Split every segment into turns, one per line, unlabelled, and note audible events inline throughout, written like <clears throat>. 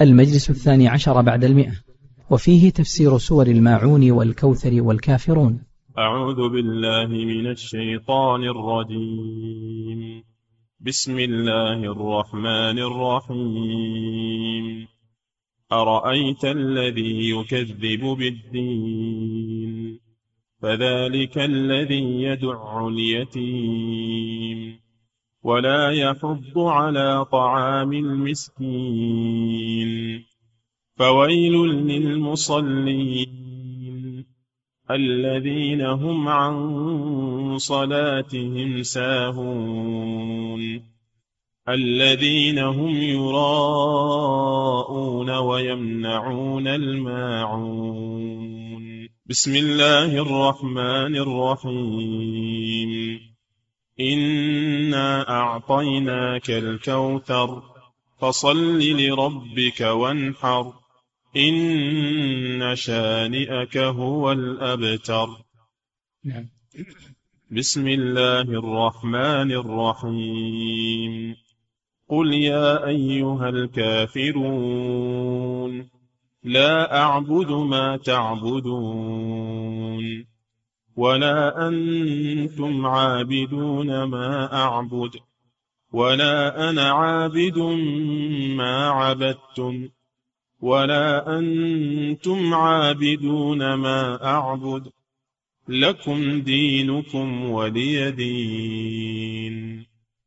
المجلس الثاني عشر بعد المئة. وفيه تفسير سور الماعون والكوثر والكافرون.
أعوذ بالله من الشيطان الرجيم. بسم الله الرحمن الرحيم. أرأيت الذي يكذب بالدين؟ فذلك الذي يدع اليتيم. ولا يحض على طعام المسكين. فويل للمصلين الذين هم عن صلاتهم ساهون الذين هم يراءون ويمنعون الماعون. بسم الله الرحمن الرحيم. إنا أعطيناك الكوثر فصل لربك وانحر إن شانئك هو الأبتر.
نعم.
بسم الله الرحمن الرحيم. قل يا أيها الكافرون لا أعبد ما تعبدون. ولا أنتم عابدون ما أعبد ولا أنا عابد ما عبدتم ولا أنتم عابدون ما أعبد لكم دينكم ولي دين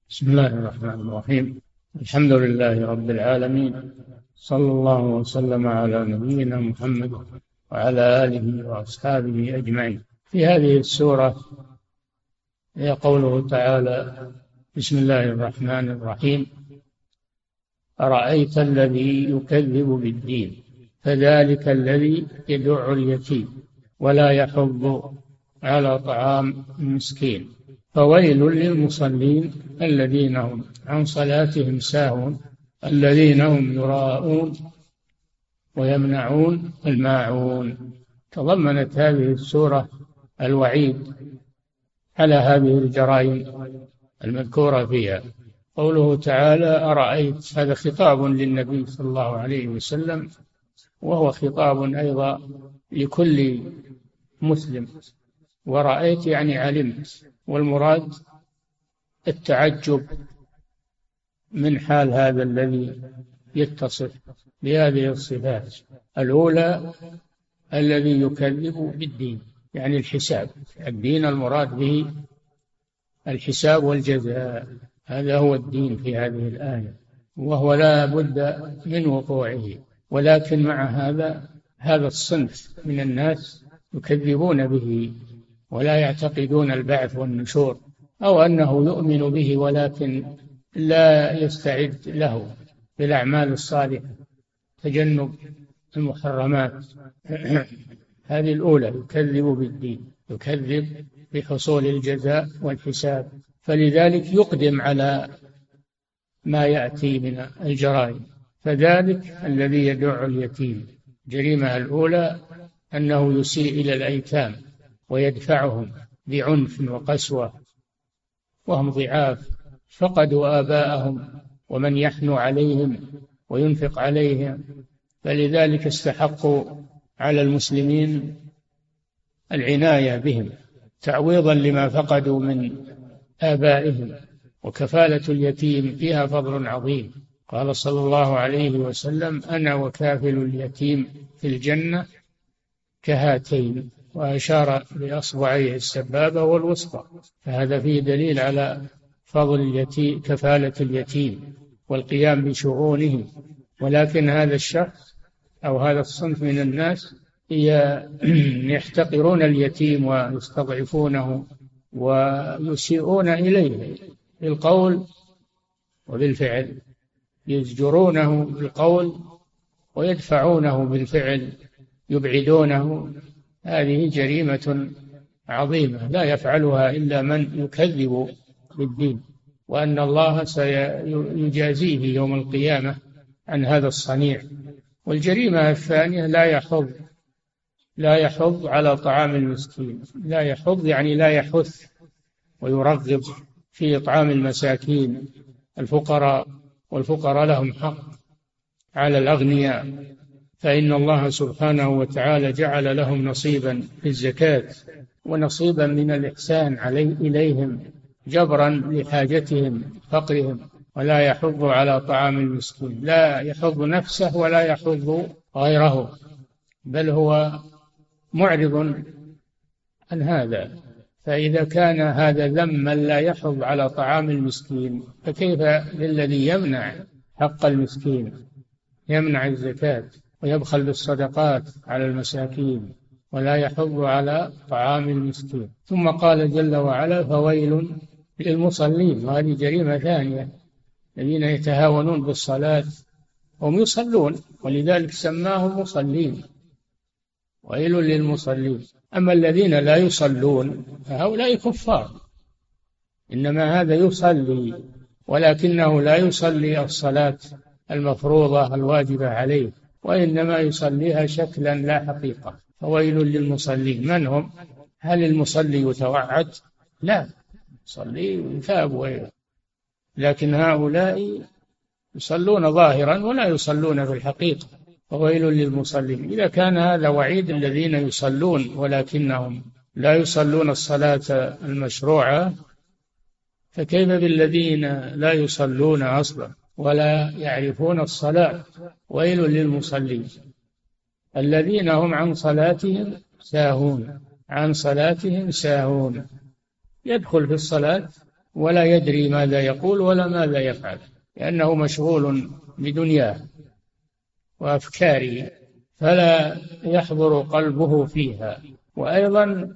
بسم الله الرحمن الرحيم. الحمد لله رب العالمين. صلى الله وسلم على نبينا محمد وعلى آله وأصحابه أجمعين. في هذه السورة هي قوله تعالى بسم الله الرحمن الرحيم. أرأيت الذي يكذب بالدين؟ فذلك الذي يدع اليتيم ولا يحض على طعام المسكين فويل للمصلين الذين هم عن صلاتهم ساهون الذين هم يراءون ويمنعون الماعون. تضمنت هذه السورة الوعيد على هذه الجرائم المذكورة فيها. قوله تعالى أرأيت؟ هذا خطاب للنبي صلى الله عليه وسلم وهو خطاب أيضا لكل مسلم. ورأيت يعني علمت. والمراد التعجب من حال هذا الذي يتصف بهذه الصفات الأولى الذي يكذب بالدين. يعني الحساب الدين المراد به الحساب والجزاء. هذا هو الدين في هذه الآية وهو لا بد من وقوعه ولكن مع هذا هذا الصنف من الناس يكذبون به ولا يعتقدون البعث والنشور أو أنه يؤمن به ولكن لا يستعد له بالأعمال الصالحة تجنب المحرمات. <clears throat> هذه الأولى يكذب بالدين يكذب بحصول الجزاء والحساب. فلذلك يقدم على ما يأتي من الجرائم. فذلك الذي يدع اليتيم. الجريمة الأولى أنه يسيء إلى الأيتام ويدفعهم بعنف وقسوة وهم ضعاف. فقدوا آباءهم ومن يحنو عليهم وينفق عليهم. فلذلك استحقوا على المسلمين العناية بهم تعويضا لما فقدوا من آبائهم وكفالة اليتيم فيها فضل عظيم. قال صلى الله عليه وسلم أنا وكافل اليتيم في الجنة كهاتين وأشار بأصبعيه السبابة والوسطى. فهذا فيه دليل على فضل اليتيم كفالة اليتيم والقيام بشؤونه ولكن هذا الشخص أو هذا الصنف من الناس <clears throat> يحتقرون اليتيم ويستضعفونه ويسيئون إليه بالقول وبالفعل يزجرونه بالقول ويدفعونه بالفعل يبعدونه. هذه جريمة عظيمة لا يفعلها إلا من يكذب بالدين وأن الله سيجازيه يوم القيامة عن هذا الصنيع. والجريمة الثانية لا يحض لا يحض على طعام المسكين. لا يحض يعني لا يحث ويرغب في إطعام المساكين. الفقراء والفقراء لهم حق على الأغنياء. فإن الله سبحانه وتعالى جعل لهم نصيبا في الزكاة ونصيبا من الإحسان علي إليهم جبرا لحاجتهم فقرهم. ولا يحض على طعام المسكين. لا يحض نفسه ولا يحض غيره بل هو معرض عن هذا. فإذا كان هذا ذما لا يحض على طعام المسكين فكيف للذي يمنع حق المسكين؟ يمنع الزكاة ويبخل بالصدقات على المساكين ولا يحض على طعام المسكين. ثم قال جل وعلا فويل للمصلين. وهذه جريمة ثانية. الذين يتهاونون بالصلاة هم يصلون ولذلك سماهم مصلين. ويل للمصلين. أما الذين لا يصلون فهؤلاء كفار. إنما هذا يصلي ولكنه لا يصلي الصلاة المفروضة الواجبة عليه وإنما يصليها شكلا لا حقيقة. فويل للمصلين. من هم؟ هل المصلي يتوعد؟ لا. يصلي يثاب لكن هؤلاء يصلون ظاهرا ولا يصلون في الحقيقة فويل للمصلين. إذا كان هذا وعيد الذين يصلون ولكنهم لا يصلون الصلاة المشروعة فكيف بالذين لا يصلون أصلا ولا يعرفون الصلاة؟ ويل للمصلين. الذين هم عن صلاتهم ساهون عن صلاتهم ساهون. يدخل في الصلاة ولا يدري ماذا يقول ولا ماذا يفعل لأنه مشغول بدنياه وأفكاره فلا يحضر قلبه فيها. وأيضا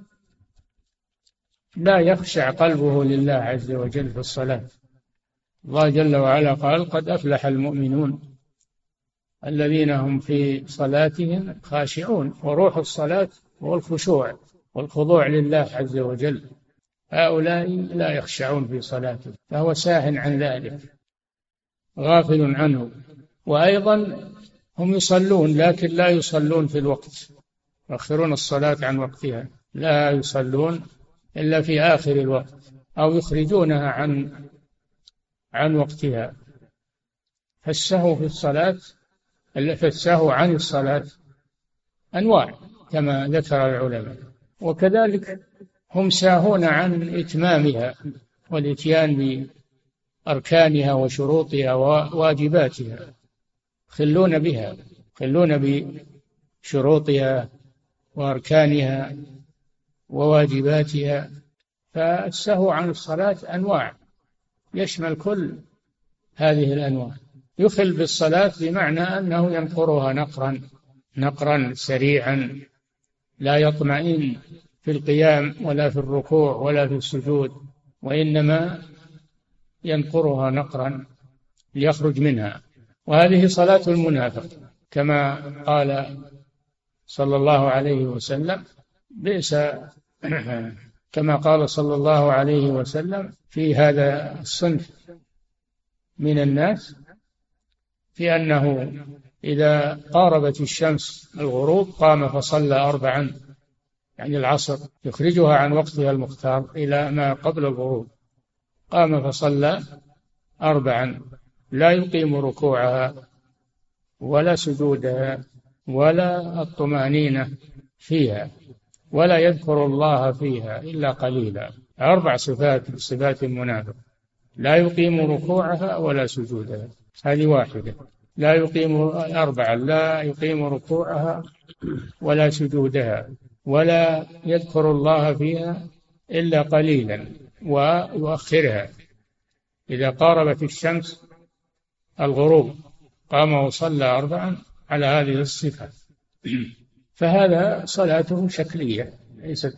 لا يخشع قلبه لله عز وجل في الصلاة. الله جل وعلا قال قد أفلح المؤمنون الذين هم في صلاتهم خاشعون. وروح الصلاة هو الخشوع والخضوع لله عز وجل. هؤلاء لا يخشعون في صلاتهم فهو ساه عن ذلك غافل عنه. وأيضا هم يصلون لكن لا يصلون في الوقت يؤخرون الصلاة عن وقتها لا يصلون إلا في آخر الوقت أو يخرجونها عن عن وقتها. فالسهو في الصلاة فالسهو عن الصلاة أنواع كما ذكر العلماء. وكذلك هم ساهون عن إتمامها والإتيان بأركانها وشروطها وواجباتها. خلون بها خلون بشروطها وأركانها وواجباتها. فالسهو عن الصلاة أنواع يشمل كل هذه الأنواع. يخل بالصلاة بمعنى أنه ينقرها نقرا نقرا سريعا لا يطمئن. في القيام ولا في الركوع ولا في السجود وإنما ينقرها نقرا ليخرج منها. وهذه صلاة المنافق كما قال صلى الله عليه وسلم بئس <clears throat> كما قال صلى الله عليه وسلم في هذا الصنف من الناس في أنه إذا قاربت الشمس الغروب قام فصلى أربعا. يعني العصر يخرجها عن وقتها المختار إلى ما قبل الغروب. قام فصلى أربعا لا يقيم ركوعها ولا سجودها ولا الطمأنينة فيها ولا يذكر الله فيها إلا قليلا. أربع صفات صفات المنافق. لا يقيم ركوعها ولا سجودها. هذه واحدة. لا يقيم أربعة لا يقيم ركوعها ولا سجودها. ولا يذكر الله فيها إلا قليلا ويؤخرها. إذا قاربت الشمس الغروب قام وصلى أربعا على هذه الصفة. فهذا صلاته شكلية ليست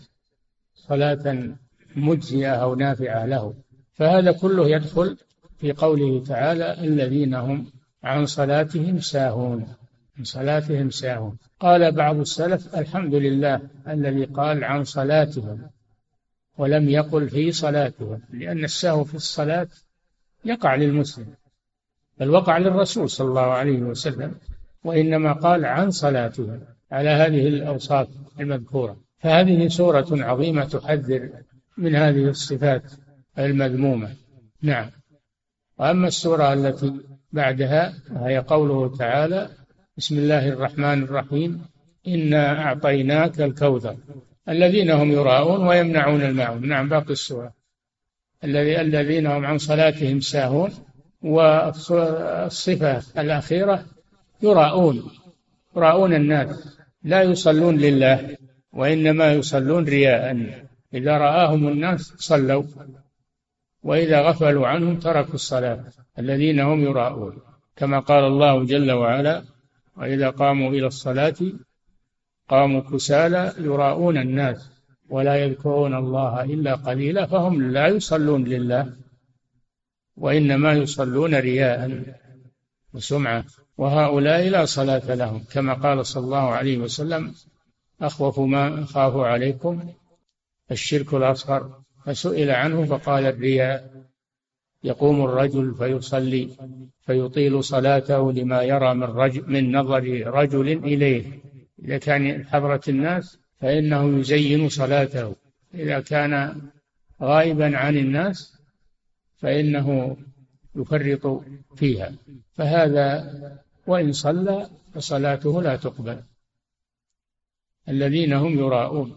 صلاة مجزية أو نافعة له. فهذا كله يدخل في قوله تعالى الذين هم عن صلاتهم ساهون. عن صلاتهم ساهون قال بعض السلف الحمد لله الذي قال عن صلاتهم ولم يقل في صلاتهم لأن السهو في الصلاة يقع للمسلم بل وقع للرسول صلى الله عليه وسلم وإنما قال عن صلاتهم. على هذه الأوصاف المذكورة. فهذه سورة عظيمة تحذر من هذه الصفات المذمومة. نعم. وأما السورة التي بعدها وهي قوله تعالى بسم الله الرحمن الرحيم. إنا أعطيناك الكوثر. الذين هم يراءون ويمنعون الماعون نعم باقي السورة. الذي الذين هم عن صلاتهم ساهون. والصفة الأخيرة يراءون. يراءون الناس. لا يصلون لله وإنما يصلون رياء. إذا رآهم الناس صلوا. وإذا غفلوا عنهم تركوا الصلاة. الذين هم يراءون. كما قال الله جل وعلا وإذا قاموا إلى الصلاة قاموا كسالى يراءون الناس ولا يذكرون الله إلا قليلا فهم لا يصلون لله وإنما يصلون رياء وسمعة. وهؤلاء لا صلاة لهم كما قال صلى الله عليه وسلم أخوف ما أخاف عليكم الشرك الأصغر. فسئل عنه فقال الرياء. يقوم الرجل فيصلي فيطيل صلاته لما يرى من رجل من نظر رجل إليه. إذا كان حضرة الناس فإنه يزين صلاته. إذا كان غائبا عن الناس فإنه يفرط فيها. فهذا وإن صلى فصلاته لا تقبل. الذين هم يراءون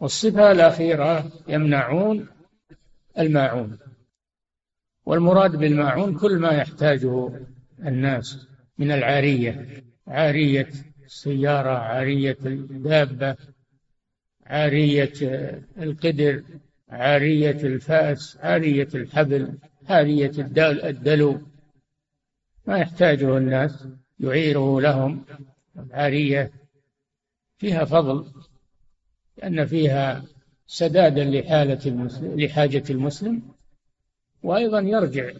والصفة الأخيرة يمنعون الماعون. والمراد بالماعون كل ما يحتاجه الناس من العارية عارية السيارة عارية الدابة عارية القدر عارية الفأس عارية الحبل عارية الدلو. ما يحتاجه الناس يعيره لهم العارية فيها فضل لأن فيها سدادا لحالة لحاجة المسلم. وأيضا يرجع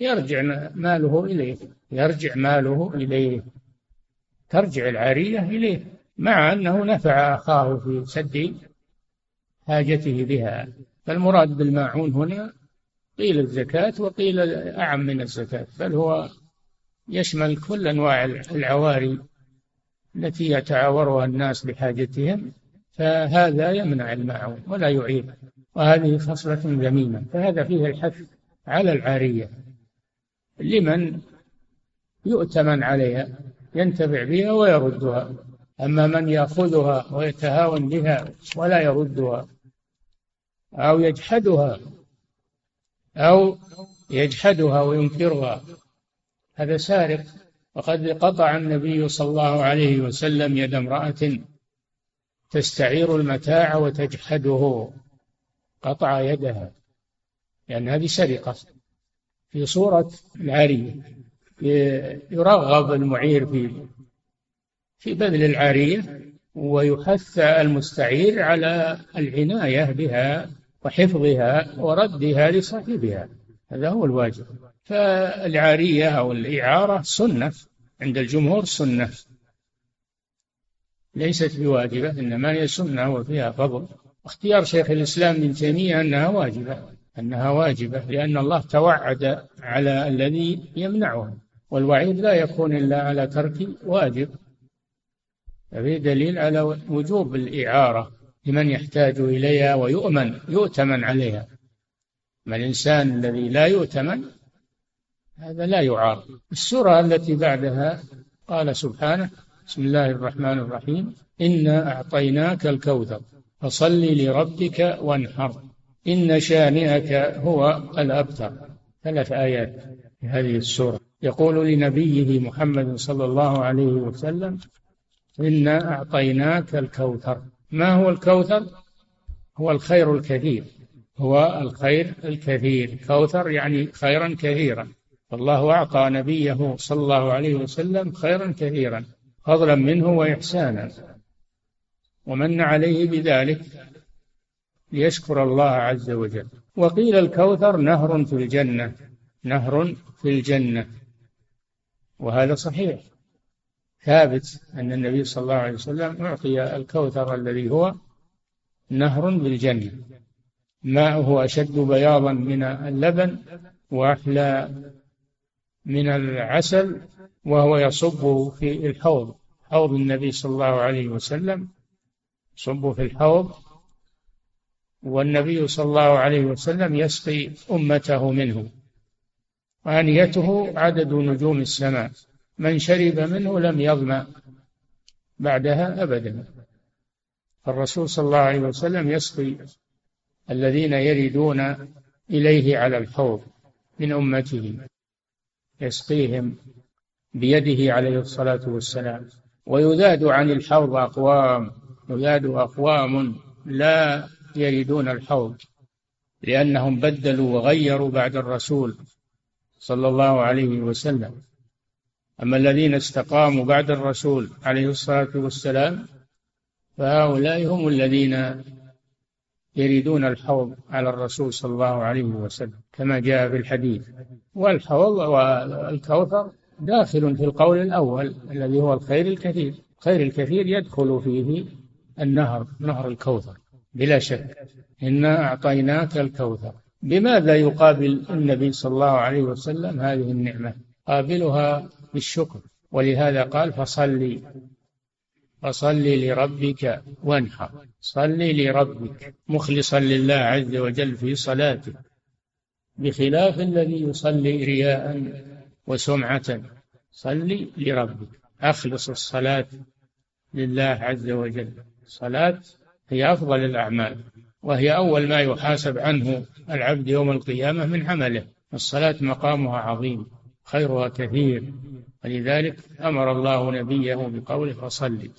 يرجع ماله إليه يرجع ماله إليه ترجع العارية إليه مع أنه نفع أخاه في سد حاجته بها. فالمراد بالماعون هنا قيل الزكاة وقيل أعم من الزكاة بل هو يشمل كل أنواع العواري التي يتعاورها الناس لحاجتهم فهذا يمنع الماعون ولا يعيب وهذه خصلة ذميمة فهذا فيه الحث على العارية. لمن يؤتمن عليها ينتفع بها ويردها. أما من يأخذها ويتهاون بها ولا يردها أو يجحدها أو يجحدها وينكرها هذا سارق. وقد قطع النبي صلى الله عليه وسلم يد امرأة تستعير المتاع وتجحده قطع يدها. لأن هذه سرقة. في صورة العارية يرغب المعير في في بذل العارية ويحث المستعير على العناية بها وحفظها وردها لصاحبها. هذا هو الواجب. فالعارية أو الإعارة سنة. عند الجمهور سنة. ليست بواجبة إنما هي سنة وفيها فضل. اختيار شيخ الإسلام ابن تيمية أنها واجبة. أنها واجبة لأن الله توعد على الذي يمنعها والوعيد لا يكون إلا على ترك واجب. ففي دليل على وجوب الإعارة لمن يحتاج إليها ويؤمن يؤتمن عليها. ما الإنسان الذي لا يؤتمن هذا لا يعار السورة التي بعدها قال سبحانه بسم الله الرحمن الرحيم إنا أعطيناك الكوثر فصل لربك وانحر. إن شانئك هو الأبتر. ثلاث آيات في هذه السورة. يقول لنبيه محمد صلى الله عليه وسلم إنا أعطيناك الكوثر. ما هو الكوثر؟ هو الخير الكثير. هو الخير الكثير. كوثر يعني خيرا كثيرا. فالله أعطى نبيه صلى الله عليه وسلم خيرا كثيرا فضلا منه وإحسانا. ومن عليه بذلك ليشكر الله عز وجل. وقيل الكوثر نهر في الجنة. نهر في الجنة. وهذا صحيح. ثابت أن النبي صلى الله عليه وسلم أعطي الكوثر الذي هو نهر بالجنة. ماؤه أشد بياضا من اللبن وأحلى من العسل وهو يصب في الحوض. حوض النبي صلى الله عليه وسلم. يصب في الحوض والنبي صلى الله عليه وسلم يسقي أمته منه. وآنيته عدد نجوم السماء. من شرب منه لم يظمأ. بعدها أبدا. الرسول صلى الله عليه وسلم يسقي الذين يردون إليه على الحوض من أمته. يسقيهم بيده عليه الصلاة والسلام. ويذاد عن الحوض أقوام. يذاد أقوام لا يردون الحوض لأنهم بدلوا وغيروا بعد الرسول صلى الله عليه وسلم. أما الذين استقاموا بعد الرسول عليه الصلاة والسلام فهؤلاء هم الذين يريدون الحوض على الرسول صلى الله عليه وسلم كما جاء في الحديث. والحوض والكوثر داخل في القول الأول الذي هو الخير الكثير. خير الكثير يدخل فيه النهر نهر الكوثر. بلا شك إنا أعطيناك الكوثر. بماذا يقابل النبي صلى الله عليه وسلم هذه النعمة؟ قابلها بالشكر ولهذا قال فصلي فصلي لربك وانحر صلي لربك مخلصا لله عز وجل في صلاته بخلاف الذي يصلي رياء وسمعة صلي لربك أخلص الصلاة لله عز وجل الصلاة هي أفضل الأعمال وهي أول ما يحاسب عنه العبد يوم القيامة من عمله الصلاة مقامها عظيم خيرها كثير ولذلك أمر الله نبيه بقوله فصلي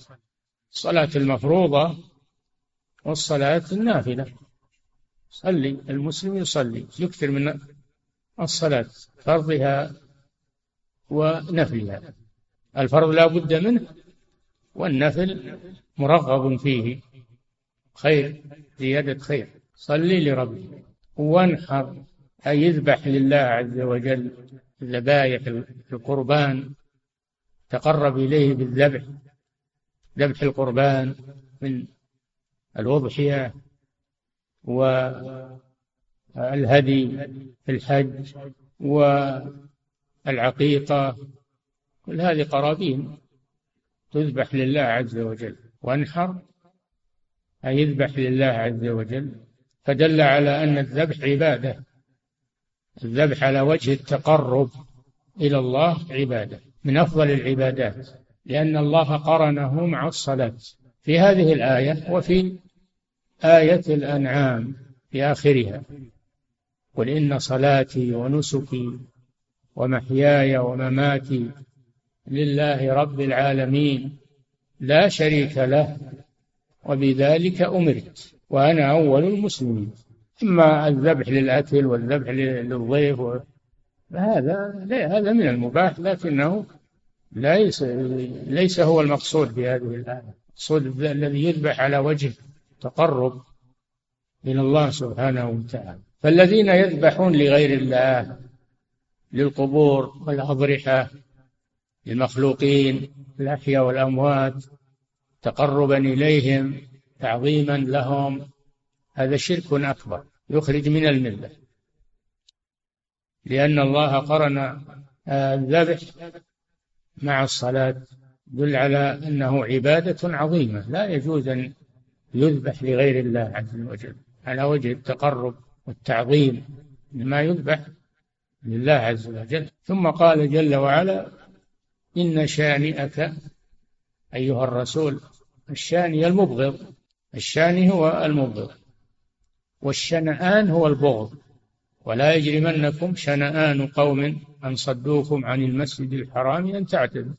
الصلاة المفروضة والصلاة النافلة. صلي المسلم يصلي يكثر من الصلاة فرضها ونفلها. الفرض لا بد منه والنفل مرغب فيه. خير زيادة خير. صلي لربك. وانحر. أي يذبح لله عز وجل الذبائح القربان. تقرب إليه بالذبح. ذبح القربان من الأضحية والهدي في الحج والعقيقة. كل هذه قرابين تذبح لله عز وجل. وانحر. أي يذبح لله عز وجل فدل على أن الذبح عبادة. الذبح على وجه التقرب إلى الله عبادة من أفضل العبادات لأن الله قرنه مع الصلاة في هذه الآية وفي آية الأنعام في آخرها. قل إن صلاتي ونسكي ومحياي ومماتي لله رب العالمين لا شريك له وبذلك أمرت وأنا أول المسلمين. أما الذبح للأكل والذبح للضيف فهذا هذا من المباح لكنه ليس ليس هو المقصود بهذه الآية. المقصود الذي يذبح على وجه تقرب إلى الله سبحانه وتعالى. فالذين يذبحون لغير الله للقبور والأضرحة للمخلوقين الأحياء والأموات تقربا إليهم تعظيما لهم. هذا شرك أكبر يخرج من الملة. لأن الله قرن الذبح مع الصلاة يدل على أنه عبادة عظيمة. لا يجوز أن يذبح لغير الله عز وجل. على وجه التقرب والتعظيم ما يذبح لله عز وجل. ثم قال جل وعلا إن شانئك أيها الرسول الشاني المبغض. الشاني هو المبغض. والشنآن هو البغض. ولا يجرمنكم شنآن قوم أن صدوكم عن المسجد الحرام أن تعتدوا.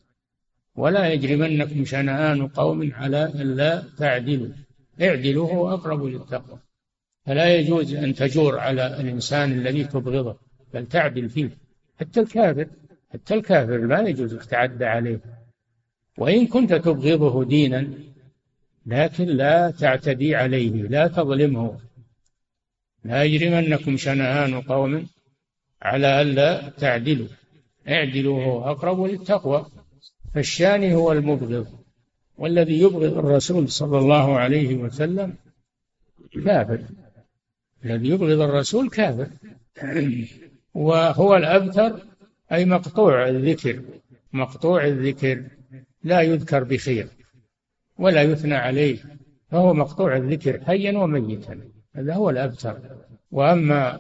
ولا يجرمنكم شنآن قوم على أن لا تعدلوا. اعدلوا هو أقرب للتقوى. فلا يجوز أن تجور على الإنسان الذي تبغضه بل تعدل فيه. حتى الكافر حتى الكافر لا يجوز أن تعدى عليه. وإن كنت تبغضه دينا لكن لا تعتدي عليه لا تظلمه. لا يجرمنكم شنآن قوم على ألا تعدلوا. اعدلوا هو أقرب للتقوى. فالشاني هو المبغض. والذي يبغض الرسول صلى الله عليه وسلم كافر. الذي يبغض الرسول كافر. وهو الأبتر أي مقطوع الذكر. مقطوع الذكر. لا يذكر بخير ولا يثنى عليه فهو مقطوع الذكر حيا وميتا هذا هو الأبتر. وأما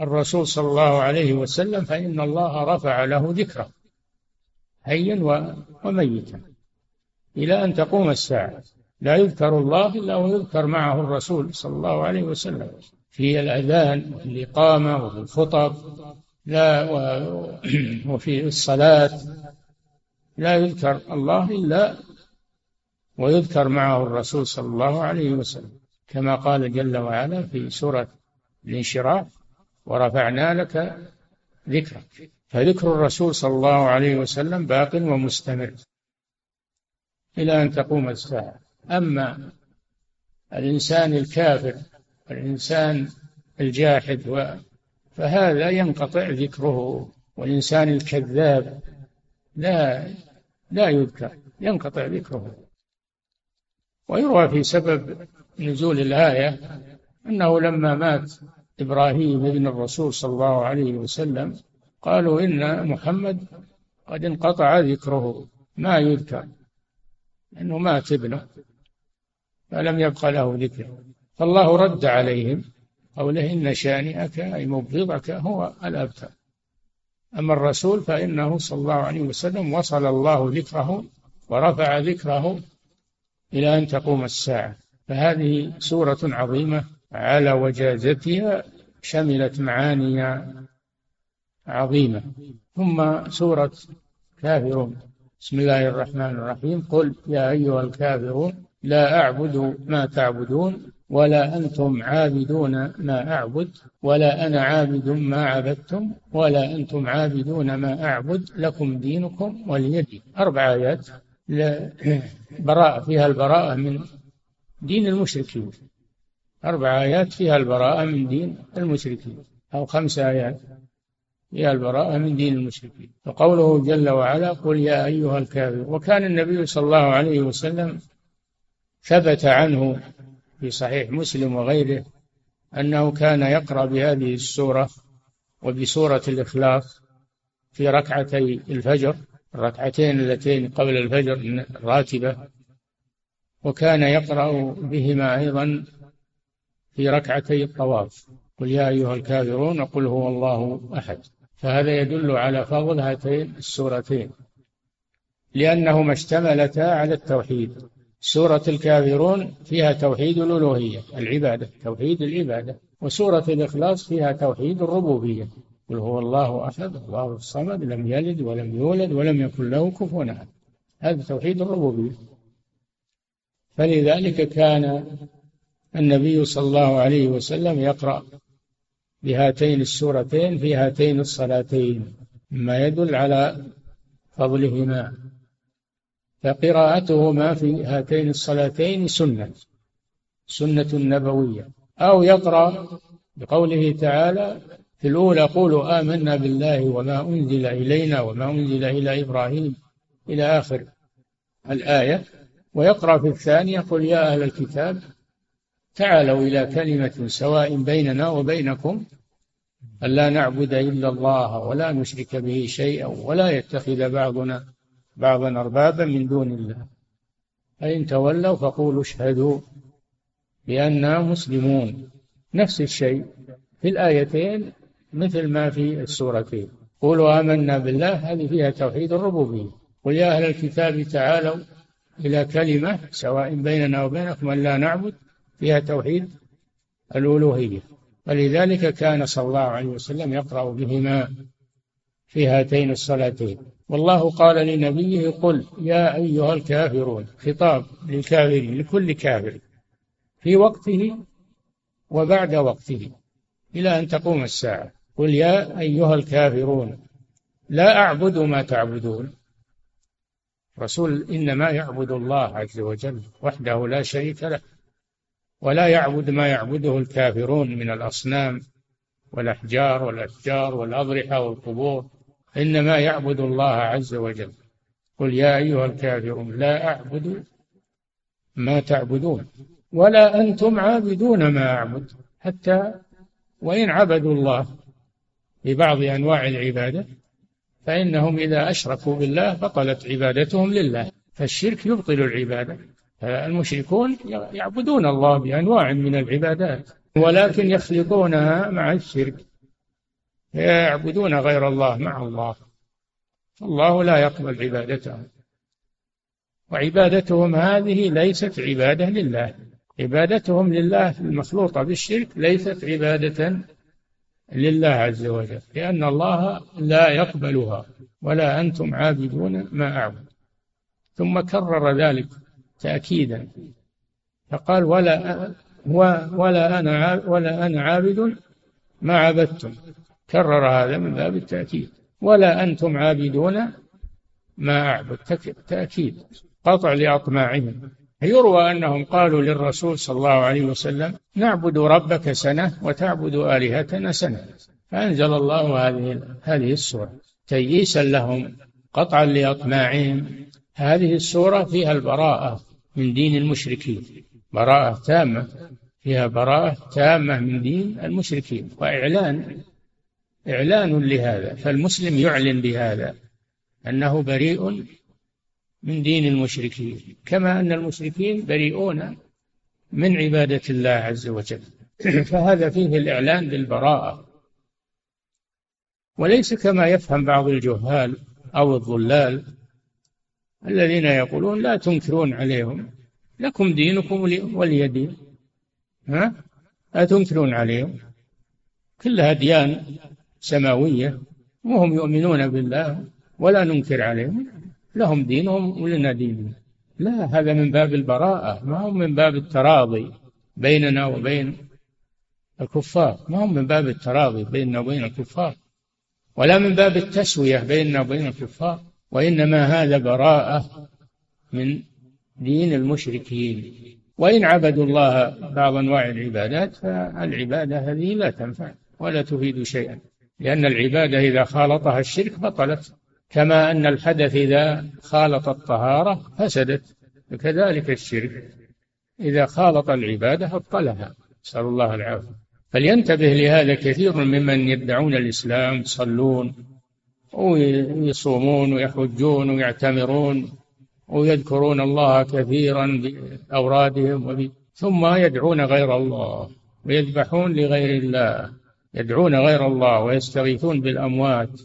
الرسول صلى الله عليه وسلم فإن الله رفع له ذكره حيا وميتا. إلى أن تقوم الساعة لا يذكر الله إلا ويذكر معه الرسول صلى الله عليه وسلم في الأذان وفي الإقامة وفي الخطب لا وفي الصلاة. لا يذكر الله إلا ويذكر معه الرسول صلى الله عليه وسلم كما قال جل وعلا في سورة الانشراح ورفعنا لك ذكرك. فذكر الرسول صلى الله عليه وسلم باق ومستمر إلى أن تقوم الساعة. أما الإنسان الكافر الإنسان الجاحد فهذا ينقطع ذكره والإنسان الكذاب لا لا يذكر ينقطع ذكره. ويروى في سبب نزول الآية أنه لما مات إبراهيم ابن الرسول صلى الله عليه وسلم قالوا إن محمد قد انقطع ذكره ما يذكر لأنه مات ابنه فلم يبق له ذكر. فالله رد عليهم قوله إن شانئك أي مبغضك هو الأبتر. أما الرسول فإنه صلى الله عليه وسلم وصل الله ذكره ورفع ذكره إلى أن تقوم الساعة. فهذه سورة عظيمة على وجازتها شملت معاني عظيمة. ثم سورة كافرون. بسم الله الرحمن الرحيم. قل يا أيها الكافرون لا أعبد ما تعبدون ولا أنتم عابدون ما أعبد ولا أنا عابد ما عبدتم ولا أنتم عابدون ما أعبد لكم دينكم ولي دين أربع آيات. براءة فيها البراءة من دين المشركين. أربع آيات فيها البراءة من دين المشركين. أو خمس آيات فيها البراءة من دين المشركين. وقوله جل وعلا قل يا أيها الكافر وكان النبي صلى الله عليه وسلم ثبت عنه في صحيح مسلم وغيره أنه كان يقرأ بهذه السورة وبسورة الإخلاص في ركعتي الفجر الركعتين اللتين قبل الفجر الراتبة وكان يقرأ بهما أيضا في ركعتي الطواف. قل يا أيها الكافرون قل هو الله أحد. فهذا يدل على فضل هاتين السورتين لأنهما اشتملتا على التوحيد. سورة الكافرون فيها توحيد الألوهية العبادة توحيد العبادة. وسورة الإخلاص فيها توحيد الربوبية. قل هو الله أحد الله الصمد لم يلد ولم يولد ولم يكن له كفوا أحد. هذا توحيد الربوبية. فلذلك كان النبي صلى الله عليه وسلم يقرأ بهاتين السورتين في هاتين الصلاتين. مما يدل على فضلهما. فقراءتهما في هاتين الصلاتين سنة سنة نبوية. أو يقرأ بقوله تعالى في الأولى قولوا آمنا بالله وما أنزل إلينا وما أنزل إلى إبراهيم إلى آخر الآية. ويقرأ في الثانية قل يا أهل الكتاب تعالوا إلى كلمة سواء بيننا وبينكم ألا نعبد إلا الله ولا نشرك به شيئا ولا يتخذ بعضنا بعضا أربابا من دون الله. فإن تولوا فقولوا اشهدوا بأننا مسلمون. نفس الشيء في الآيتين مثل ما في السورتين. قولوا آمنا بالله هذه فيها توحيد الربوبية. قل يا أهل الكتاب تعالوا إلى كلمة سواء بيننا وبينكم أن لا نعبد فيها توحيد الألوهية. ولذلك كان صلى الله عليه وسلم يقرأ بهما في هاتين الصلاتين. والله قال لنبيه قل يا أيها الكافرون خطاب للكافرين لكل كافر في وقته وبعد وقته إلى أن تقوم الساعة. قل يا أيها الكافرون لا أعبد ما تعبدون. رسول إنما يعبد الله عز وجل وحده لا شريك له ولا يعبد ما يعبده الكافرون من الأصنام والأحجار والأشجار والأضرحة والقبور. إنما يعبد الله عز وجل. قل يا أيها الكافرون لا أعبد ما تعبدون ولا أنتم عابدون ما أعبد. حتى وإن عبدوا الله ببعض أنواع العبادة فإنهم إذا أشركوا بالله بطلت عبادتهم لله. فالشرك يبطل العبادة. المشركون يعبدون الله بأنواع من العبادات ولكن يخلطونها مع الشرك. يعبدون غير الله مع الله. الله لا يقبل عبادتهم وعبادتهم هذه ليست عبادة لله. عبادتهم لله المخلوطة بالشرك ليست عبادة لله عز وجل لأن الله لا يقبلها ولا أنتم عابدون ما أعبد. ثم كرر ذلك تأكيدا. فقال ولا ولا أنا ولا أنا عابد ما عبدتم. كرر هذا من باب التأكيد. ولا أنتم عابدون ما أعبد. تأكيد. قطع لأطماعهم. يروى أنهم قالوا للرسول صلى الله عليه وسلم نعبد ربك سنة وتعبد آلهتنا سنة. فأنزل الله هذه هذه السورة. تيئيسا لهم قطعا لأطماعهم. هذه السورة فيها البراءة من دين المشركين. براءة تامة. فيها براءة تامة من دين المشركين. وإعلان إعلان لهذا فالمسلم يعلن بهذا أنه بريء من دين المشركين كما أن المشركين بريئون من عبادة الله عز وجل. <clears throat> فهذا فيه الإعلان بالبراءة. وليس كما يفهم بعض الجهال أو الضلال الذين يقولون لا تنكرون عليهم لكم دينكم ولي دين. ها؟ لا تنكرون عليهم. كلها أديان سماوية وهم يؤمنون بالله ولا ننكر عليهم. لهم دينهم ولنا ديننا لا هذا من باب البراءة ما هو من باب التراضي بيننا وبين الكفار. ما هو من باب التراضي بيننا وبين الكفار. ولا من باب التسوية بيننا وبين الكفار. وإنما هذا براءة من دين المشركين. وإن عبدوا الله بعض أنواع العبادات فالعبادة هذه لا تنفع ولا تفيد شيئا. لأن العبادة إذا خالطها الشرك بطلت كما أن الحدث إذا خالط الطهارة فسدت وكذلك الشرك إذا خالط العبادة أبطلها. نسأل الله العافية. فلينتبه لهذا كثير ممن يدعون الإسلام يصلون ويصومون ويحجون ويعتمرون ويذكرون الله كثيرا بأورادهم ثم يدعون غير الله ويذبحون لغير الله. يدعون غير الله ويستغيثون بالأموات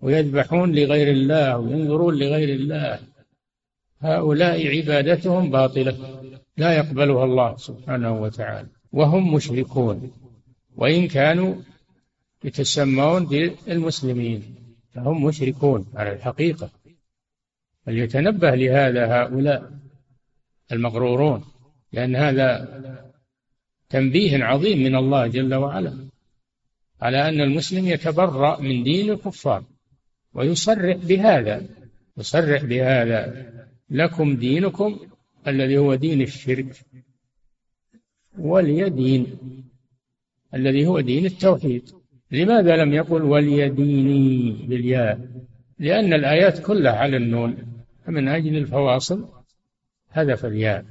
ويذبحون لغير الله وينظرون لغير الله. هؤلاء عبادتهم باطلة لا يقبلها الله سبحانه وتعالى وهم مشركون وإن كانوا يتسمون بالمسلمين فهم مشركون على الحقيقة. فليتنبه لهذا هؤلاء المغرورون لأن هذا تنبيه عظيم من الله جل وعلا على أن المسلم يتبرأ من دين الكفار ويصرح بهذا. يصرح بهذا. لكم دينكم الذي هو دين الشرك ولي دين. الذي هو دين التوحيد. لماذا لم يقل ولي ديني بالياء؟ لأن الآيات كلها على النون. فمن أجل الفواصل هذف الياء.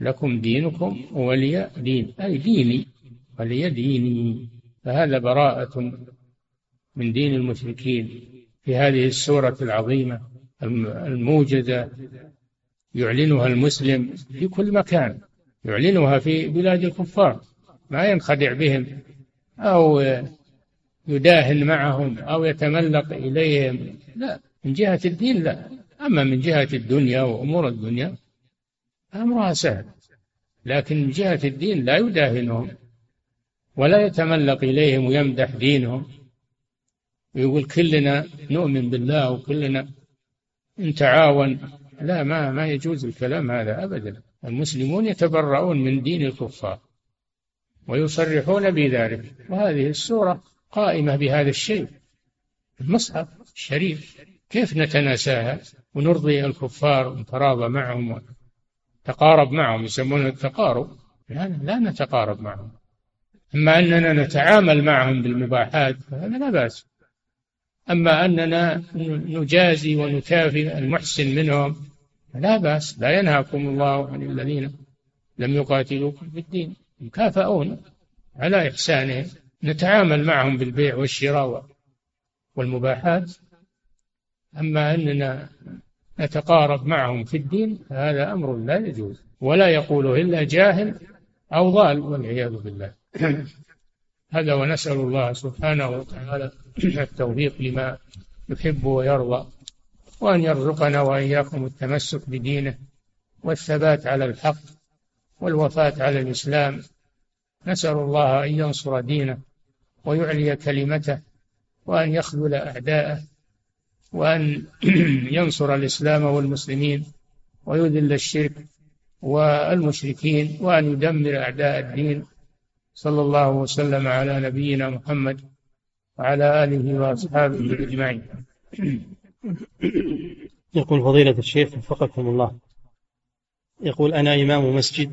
لكم دينكم ولي دين. أي ديني ولي ديني. فهذا براءة من دين المشركين. في هذه السورة العظيمة الموجزة يعلنها المسلم في كل مكان. يعلنها في بلاد الكفار. ما ينخدع بهم أو يداهن معهم أو يتملق إليهم. لا من جهة الدين لا. أما من جهة الدنيا وأمور الدنيا أمرها سهل لكن من جهة الدين لا يداهنهم ولا يتملق إليهم ويمدح دينهم. ويقول كلنا نؤمن بالله وكلنا نتعاون لا ما ما يجوز الكلام هذا أبدا. المسلمون يتبرؤون من دين الكفار ويصرحون بذلك. وهذه السورة قائمة بهذا الشيء. المصحف الشريف كيف نتناساها ونرضي الكفار ونتراضى معهم؟ تقارب معهم يسمونه التقارب. لا, لا نتقارب معهم. أما أننا نتعامل معهم بالمباحات فهذا لا بأس. أما أننا نجازي ونكافئ المحسن منهم لا بأس. لا ينهاكم الله عن الذين لم يقاتلوكم في الدين. يكافئون على إحسانهم. نتعامل معهم بالبيع والشراء والمباحات. أما أننا نتقارب معهم في الدين فهذا أمر لا يجوز ولا يقوله إلا جاهل أو ضال والعياذ بالله. هذا ونسأل الله سبحانه وتعالى التوفيق لما يحب ويرضى وأن يرزقنا وإياكم التمسك بدينه والثبات على الحق والوفاة على الإسلام. نسأل الله أن ينصر دينه ويعلي كلمته وأن يخذل أعداءه وأن <clears throat> ينصر الإسلام والمسلمين ويذل الشرك والمشركين وأن يدمر أعداء الدين صلى الله وسلم على نبينا محمد وعلى آله وأصحابه أجمعين. <clears throat>
يقول فضيلة الشيخ وفقكم الله. يقول أنا إمام مسجد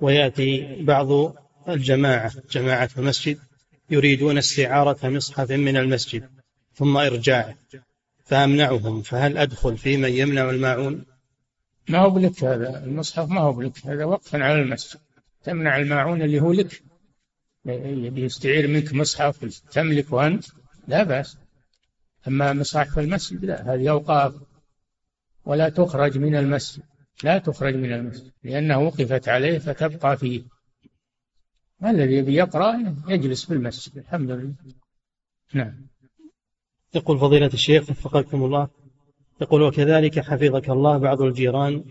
ويأتي بعض الجماعة جماعة المسجد يريدون استعارة مصحف من المسجد ثم إرجاعه. فأمنعهم. فهل أدخل في من يمنع الماعون؟
ما هو بلك هذا. المصحف ما هو بلك هذا. وقفا على المسجد. تمنع الماعون اللي هو لك. يبي يستعير منك مصحف تملكه أنت لا بأس. أما مصاحف المسجد لا. هذه أوقاف. ولا تخرج من المسجد. لا تخرج من المسجد. لأنه وقفت عليه فتبقى فيه. الذي يقرأ يجلس في المسجد. الحمد لله. نعم.
يقول فضيلة الشيخ وفقكم الله. يقول وكذلك حفظك الله بعض الجيران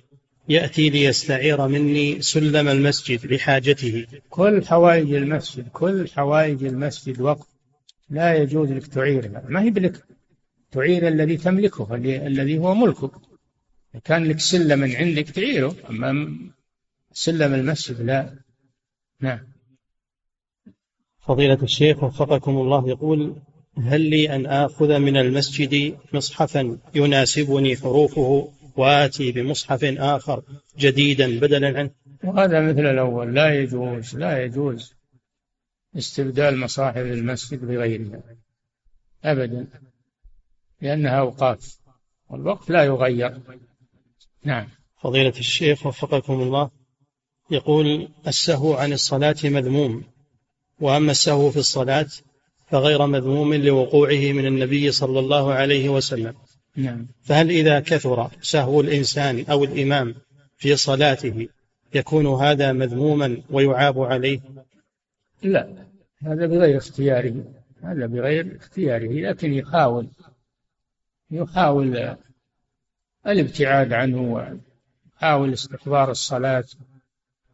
يأتي ليستعير مني سلم المسجد لحاجته.
كل حوائج المسجد كل حوائج المسجد وقف. لا يجوز لك تعيرها. ما هي بلك؟ تعير الذي تملكه الذي هو ملكك. كان لك سلم عندك تعيره أما سلم المسجد لا. نعم.
فضيلة الشيخ وفقكم الله يقول هل لي أن آخذ من المسجد مصحفا يناسبني حروفه وآتي بمصحف آخر جديدا بدلا عنه؟
وهذا مثل الأول لا يجوز لا يجوز استبدال مصاحف المسجد بغيرها أبدا لأنها أوقاف والوقت لا يغير. نعم.
فضيلة الشيخ وفقكم الله يقول السهو عن الصلاة مذموم وأما السهو في الصلاة فغير مذموم لوقوعه من النبي صلى الله عليه وسلم.
نعم.
فهل إذا كثر سهو الإنسان أو الإمام في صلاته يكون هذا مذموما ويعاب عليه؟
لا هذا بغير اختياره هذا بغير اختياره لكن يحاول يحاول الابتعاد عنه ويحاول استحضار الصلاة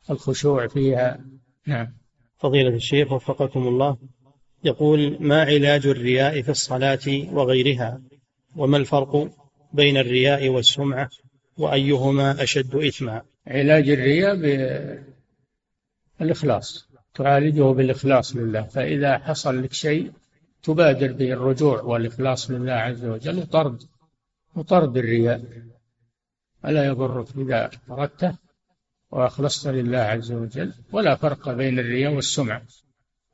الخشوع فيها. نعم.
فضيلة الشيخ وفقكم الله. يقول ما علاج الرياء في الصلاة وغيرها؟ وما الفرق بين الرياء والسمعة؟ وأيهما أشد إثما؟
علاج الرياء بالإخلاص تعالجه بالإخلاص لله. فإذا حصل لك شيء تبادر بالرجوع والإخلاص لله عز وجل وطرد وطرد الرياء. ألا يضرك إذا أردته وأخلصت لله عز وجل. ولا فرق بين الرياء والسمعة.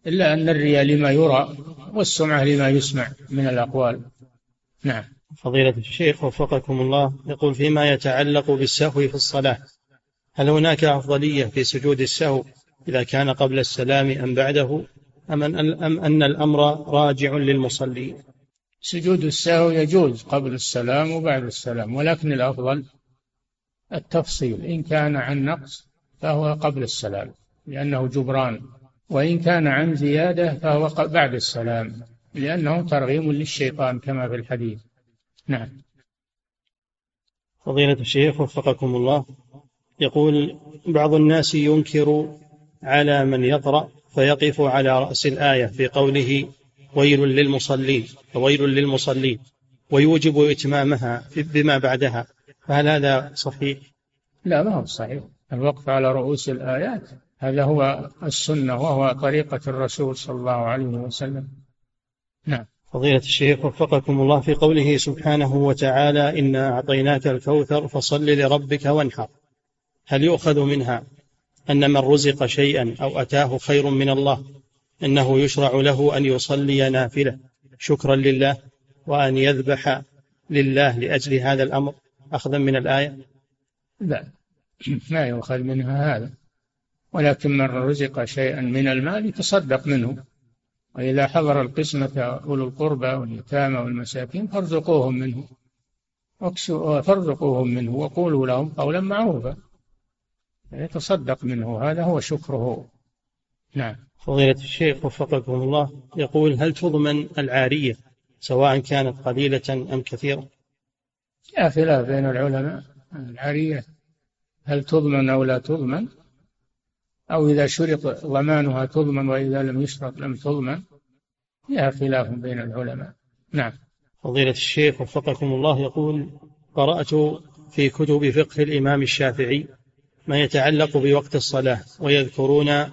إلا أن الرياء لما يرى والسمعة لما يسمع من الأقوال. نعم.
فضيلة الشيخ وفقكم الله يقول فيما يتعلق بالسهو في الصلاة هل هناك أفضلية في سجود السهو إذا كان قبل السلام أم بعده أم أن, أم أن الأمر راجع للمصلي؟
سجود السهو يجوز قبل السلام وبعد السلام ولكن الأفضل التفصيل إن كان عن نقص فهو قبل السلام لأنه جبران. وإن كان عن زيادة فهو بعد السلام لأنه ترغيم للشيطان كما في الحديث. نعم.
فضيلة الشيخ وفقكم الله يقول بعض الناس ينكر على من يقرأ فيقف على رأس الآية في قوله ويل للمصلين ويل للمصلين ويوجب إتمامها بما بعدها. فهل هذا صحيح؟
لا ما هو صحيح. الوقف على رؤوس الآيات هذا هو السنة وهو طريقة الرسول صلى الله عليه وسلم. نعم.
فضيلة الشيخ وفقكم الله في قوله سبحانه وتعالى إنا أعطيناك الكوثر فصل لربك وانحر. هل يؤخذ منها أن من رزق شيئا أو أتاه خير من الله أنه يشرع له أن يصلي نافلة شكرا لله وأن يذبح لله لأجل هذا الأمر أخذا من الآية؟
لا. <clears throat> ما يؤخذ منها هذا. ولكن من رزق شيئا من المال يتصدق منه. وإذا حضر القسمة أولو القربى واليتامى والمساكين فارزقوهم منه. فارزقوهم منه وقولوا لهم قولا معروفا. يتصدق منه. هذا هو شكره. نعم.
فضيلة الشيخ وفقكم الله يقول هل تضمن العارية سواء كانت قليلة أم كثيرة؟
لا خلاف بين العلماء. العارية هل تضمن أو لا تضمن؟ أو إذا شرط ضمانها تضمن وإذا لم يشرط لم تضمن فيها خلاف بين العلماء. نعم.
فضيلة الشيخ وفقكم الله يقول قرأت في كتب فقه الإمام الشافعي ما يتعلق بوقت الصلاة ويذكرون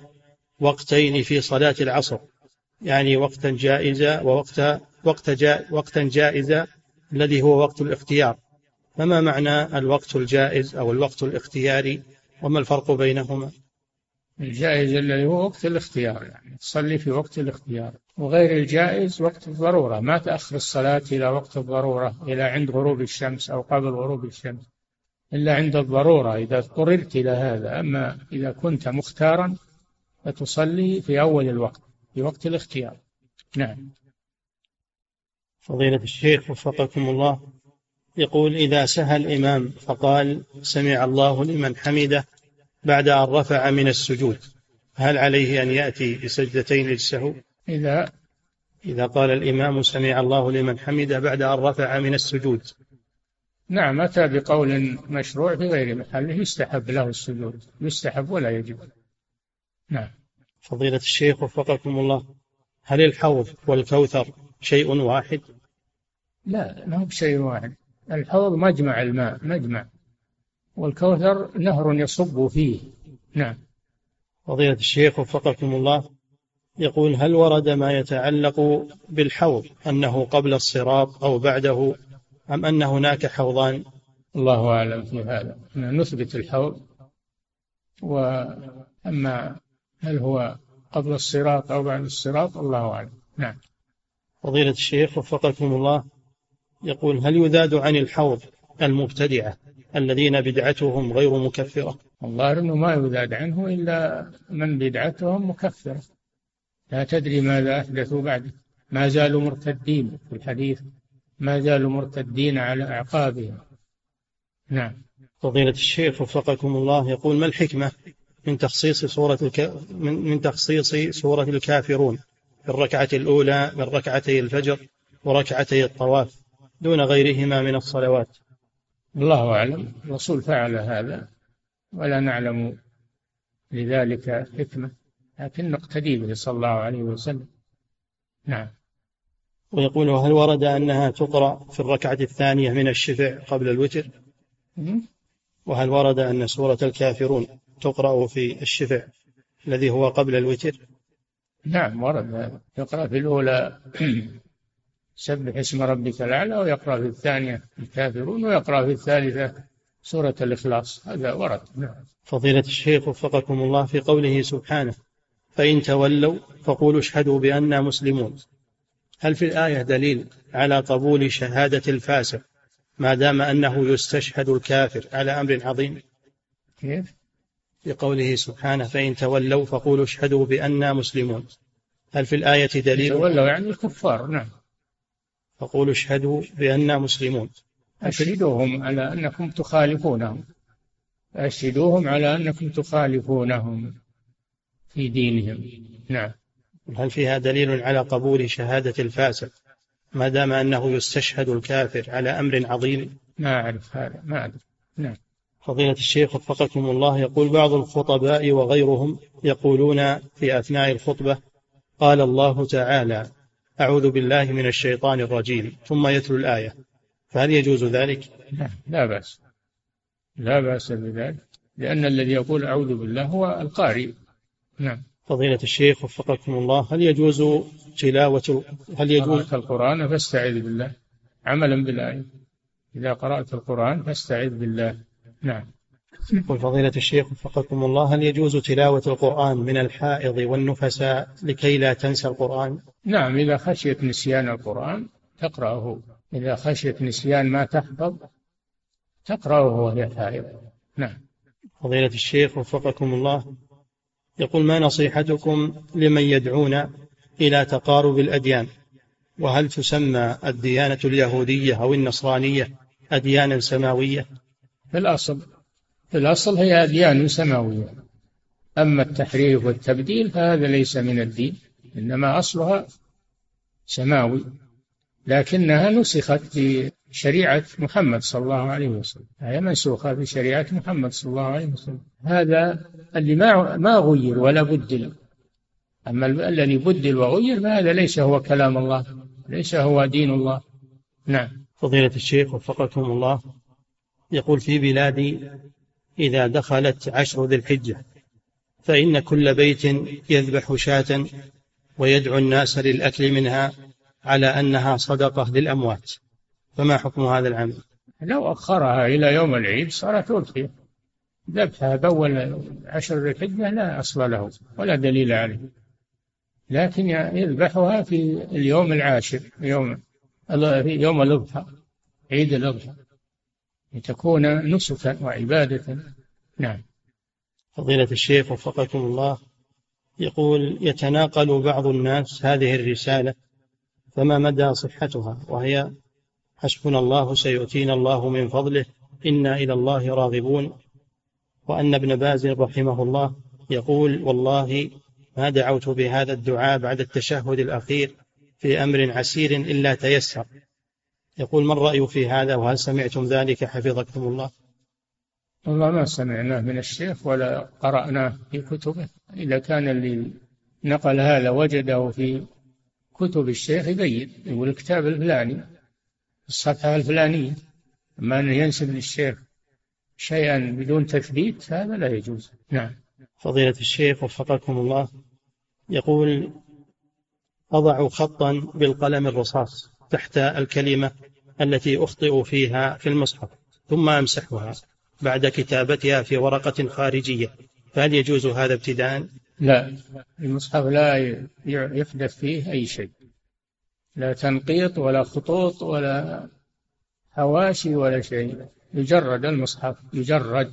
وقتين في صلاة العصر. يعني وقتا جائزا ووقت وقت جا وقتا جائزا الذي هو وقت الاختيار. فما معنى الوقت الجائز أو الوقت الاختياري؟ وما الفرق بينهما؟
الجائز الذي هو وقت الاختيار يعني تصلي في وقت الاختيار. وغير الجائز وقت الضرورة ما تأخر الصلاة إلى وقت الضرورة إلى عند غروب الشمس أو قبل غروب الشمس إلا عند الضرورة. إذا اضطررت إلى هذا أما إذا كنت مختارا فتصلي في أول الوقت في وقت الاختيار. نعم.
فضيلة الشيخ وفقكم الله يقول إذا سهى الإمام فقال سمع الله لمن حمده بعد أن رفع من السجود هل عليه أن يأتي بسجدتين للسهو
إذا
إذا قال الإمام سمع الله لمن حمده بعد أن رفع من السجود.
نعم أتى بقول مشروع في غير محله يستحب له السجود يستحب ولا يجب. نعم.
فضيلة الشيخ وفقكم الله هل الحوض والكوثر شيء واحد؟
لا ما هو بشيء واحد. الحوض مجمع الماء مجمع. والكوثر نهر يصب فيه. نعم.
فضيلة الشيخ وفقكم الله يقول هل ورد ما يتعلق بالحوض أنه قبل الصراط أو بعده أم أن هناك حوضان؟
الله أعلم في هذا. نثبت الحوض وأما هل هو قبل الصراط أو بعد الصراط الله أعلم. نعم.
فضيلة الشيخ وفقكم الله يقول هل يذاد عن الحوض المبتدعة؟ الذين بدعتهم غير مكفرة.
الظاهر أنه ما يذاد عنه إلا من بدعتهم مكفرة. لا تدري ماذا أحدثوا بعده. ما زالوا مرتدين في الحديث. ما زالوا مرتدين على أعقابهم. نعم.
فضيلة الشيخ وفقكم الله يقول ما الحكمة من تخصيص سورة الك... من... من تخصيص سورة الكافرون؟ في الركعة الأولى من ركعتي الفجر وركعتي الطواف دون غيرهما من الصلوات.
الله أعلم. الرسول فعل هذا ولا نعلم لذلك حكمة لكن نقتدي به صلى الله عليه وسلم. نعم.
ويقول هل ورد أنها تقرأ في الركعة الثانية من الشفع قبل الوتر؟ وهل ورد أن سورة الكافرون تقرأ في الشفع الذي هو قبل الوتر؟
نعم ورد. يقرأ في الأولى. سبح اسم ربك الأعلى ويقرأ في الثانية الكافرون ويقرأ في الثالثة سورة الإخلاص. هذا ورد. نعم.
فضيلة الشيخ وفقكم الله في قوله سبحانه فإن تولوا فقولوا اشهدوا بأننا مسلمون. هل في الآية دليل على قبول شهادة الفاسق ما دام أنه يستشهد الكافر على أمر عظيم؟
كيف؟
في قوله سبحانه فإن تولوا فقولوا اشهدوا بأننا مسلمون. هل في الآية دليل؟
تولوا يعني الكفار. نعم.
فقولوا اشهدوا بأننا مسلمون.
أشهدوهم على أنكم تخالفونهم. أشهدوهم على أنكم تخالفونهم في دينهم. نعم.
هل فيها دليل على قبول شهادة الفاسق؟ ما دام أنه يستشهد الكافر على أمر عظيم.
ما أعرف هذا ما أعرف. نعم.
فضيلة الشيخ وفقكم الله يقول بعض الخطباء وغيرهم يقولون في أثناء الخطبة قال الله تعالى أعوذ بالله من الشيطان الرجيم. ثم يتلو الآية. فهل يجوز ذلك؟
لا, لا بأس. لا بأس بذلك. لأن الذي يقول أعوذ بالله هو القارئ. نعم.
فضيلة الشيخ وفقكم الله هل يجوز تلاوة هل يجوز
قرأت القرآن فاستعذ بالله. عملا بالآية. إذا قرأت القرآن فاستعذ بالله. نعم.
يقول فضيلة الشيخ وفقكم الله هل يجوز تلاوة القرآن من الحائض والنفساء لكي لا تنسى القرآن؟
نعم إذا خشيت نسيان القرآن تقرأه. إذا خشيت نسيان ما تحفظ تقرأه وهي حائض. نعم.
فضيلة الشيخ وفقكم الله يقول ما نصيحتكم لمن يدعون إلى تقارب الأديان؟ وهل تسمى الديانة اليهودية أو النصرانية أديانا سماوية؟
في الأصل في الأصل هي أديان سماوية. أما التحريف والتبديل فهذا ليس من الدين إنما أصلها سماوي. لكنها نسخت بشريعة محمد صلى الله عليه وسلم. هي منسوخة بشريعة محمد صلى الله عليه وسلم. هذا اللي ما ما غير ولا بدل أما الذي بدل وغير فهذا ليس هو كلام الله ليس هو دين الله. نعم.
فضيلة الشيخ وفقكم الله يقول في بلادي إذا دخلت عشر ذي الحجة. فإن كل بيت يذبح شاة ويدعو الناس للأكل منها على أنها صدقة للأموات. فما حكم هذا العمل؟
لو أخرها إلى يوم العيد صارت أضحية ذبحها بأول عشر ذي الحجة لا أصل له ولا دليل عليه. لكن يذبحها في اليوم العاشر يوم يوم الأضحى عيد الأضحى. لتكون نسكا وعبادة. نعم.
فضيلة الشيخ وفقكم الله يقول يتناقل بعض الناس هذه الرسالة فما مدى صحتها؟ وهي حسبنا الله سيؤتينا الله من فضله إنا إلى الله راغبون. وأن ابن باز رحمه الله يقول والله ما دعوت بهذا الدعاء بعد التشهد الأخير في أمر عسير إلا تيسر. يقول ما الرأي في هذا وهل سمعتم ذلك حفظكم الله؟
والله ما سمعناه من الشيخ ولا قرأناه في كتبه. إذا كان اللي نقل هذا وجده في كتب الشيخ يبين يقول الكتاب الفلاني الصفحة الفلانية. أما أن ينسب للشيخ شيئا بدون تثبيت هذا لا يجوز. نعم.
فضيلة الشيخ وفقكم الله يقول أضع خطا بالقلم الرصاص. تحت الكلمة التي أخطئ فيها في المصحف ثم أمسحها بعد كتابتها في ورقة خارجية. فهل يجوز هذا ابتداء؟
لا المصحف لا يحدث فيه أي شيء. لا تنقيط ولا خطوط ولا حواشي ولا شيء. يجرد المصحف يجرد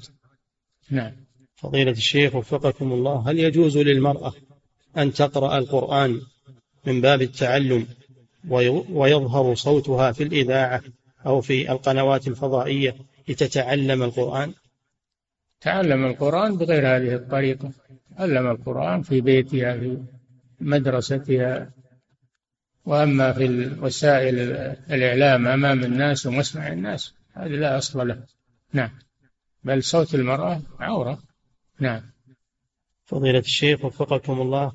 نعم.
فضيلة الشيخ وفقكم الله هل يجوز للمرأة أن تقرأ القرآن من باب التعلم ويظهر صوتها في الإذاعة أو في القنوات الفضائية لتتعلم القرآن.
تعلم القرآن بغير هذه الطريقة. علم القرآن في بيتها في مدرستها. وأما في وسائل الإعلام أمام الناس ومسمع الناس هذا لا أصل له. نعم. بل صوت المرأة عورة. نعم.
فضيلة الشيخ وفقكم الله.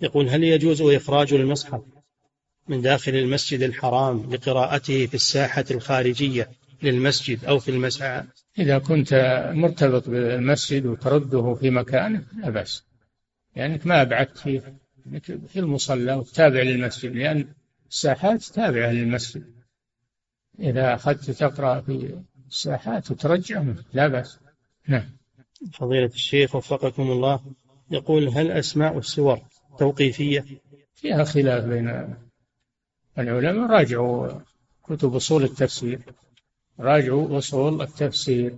يقول هل يجوز إخراج المصحف من داخل المسجد الحرام لقراءته في الساحة الخارجية للمسجد أو في المسعى
إذا كنت مرتبط بالمسجد وترده في مكانه لا بأس. لأنك ما أبعدت فيه في المصلى وتابع للمسجد لأن الساحات تابعة للمسجد. إذا أخذت تقرأ في الساحات وترجع لا بأس. نعم.
فضيلة الشيخ وفقكم الله يقول هل أسماء السور توقيفية؟
فيها خلاف بين العلماء راجعوا كتب أصول التفسير راجعوا أصول التفسير.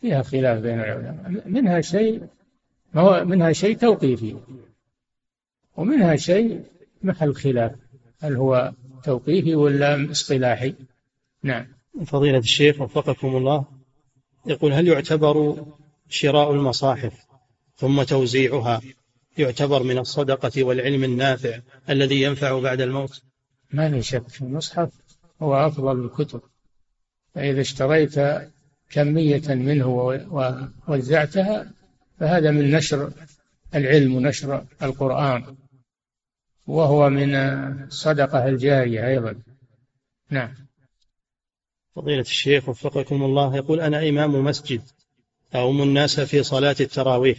فيها خلاف بين العلماء. منها شيء هو منها شيء توقيفي. ومنها شيء محل خلاف. هل هو توقيفي ولا اصطلاحي؟ نعم.
فضيلة الشيخ وفقكم الله. يقول هل يعتبر شراء المصاحف ثم توزيعها يعتبر من الصدقة والعلم النافع الذي ينفع بعد الموت؟
ما في شك المصحف هو أفضل الكتب. فإذا اشتريت كمية منه ووزعتها فهذا من نشر العلم ونشر القرآن. وهو من الصدقة الجارية أيضا. نعم.
فضيلة الشيخ وفقكم الله يقول أنا إمام مسجد أؤم الناس في صلاة التراويح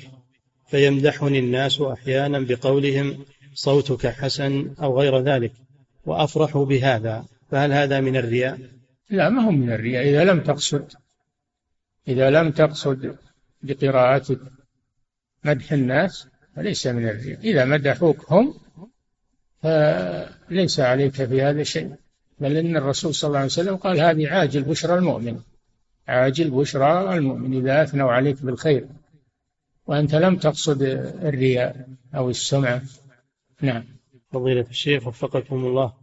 فيمدحني الناس أحيانا بقولهم صوتك حسن أو غير ذلك. وأفرح بهذا فهل هذا من الرياء؟
لا ما هو من الرياء إذا لم تقصد إذا لم تقصد بقراءتك مدح الناس فليس من الرياء إذا مدحوك هم فليس عليك في هذا شيء بل إن الرسول صلى الله عليه وسلم قال هذه عاجل بشرى المؤمن عاجل بشرى المؤمن إذا أثنوا عليك بالخير وأنت لم تقصد الرياء أو السمعة نعم
فضيلة الشيخ وفقكم الله.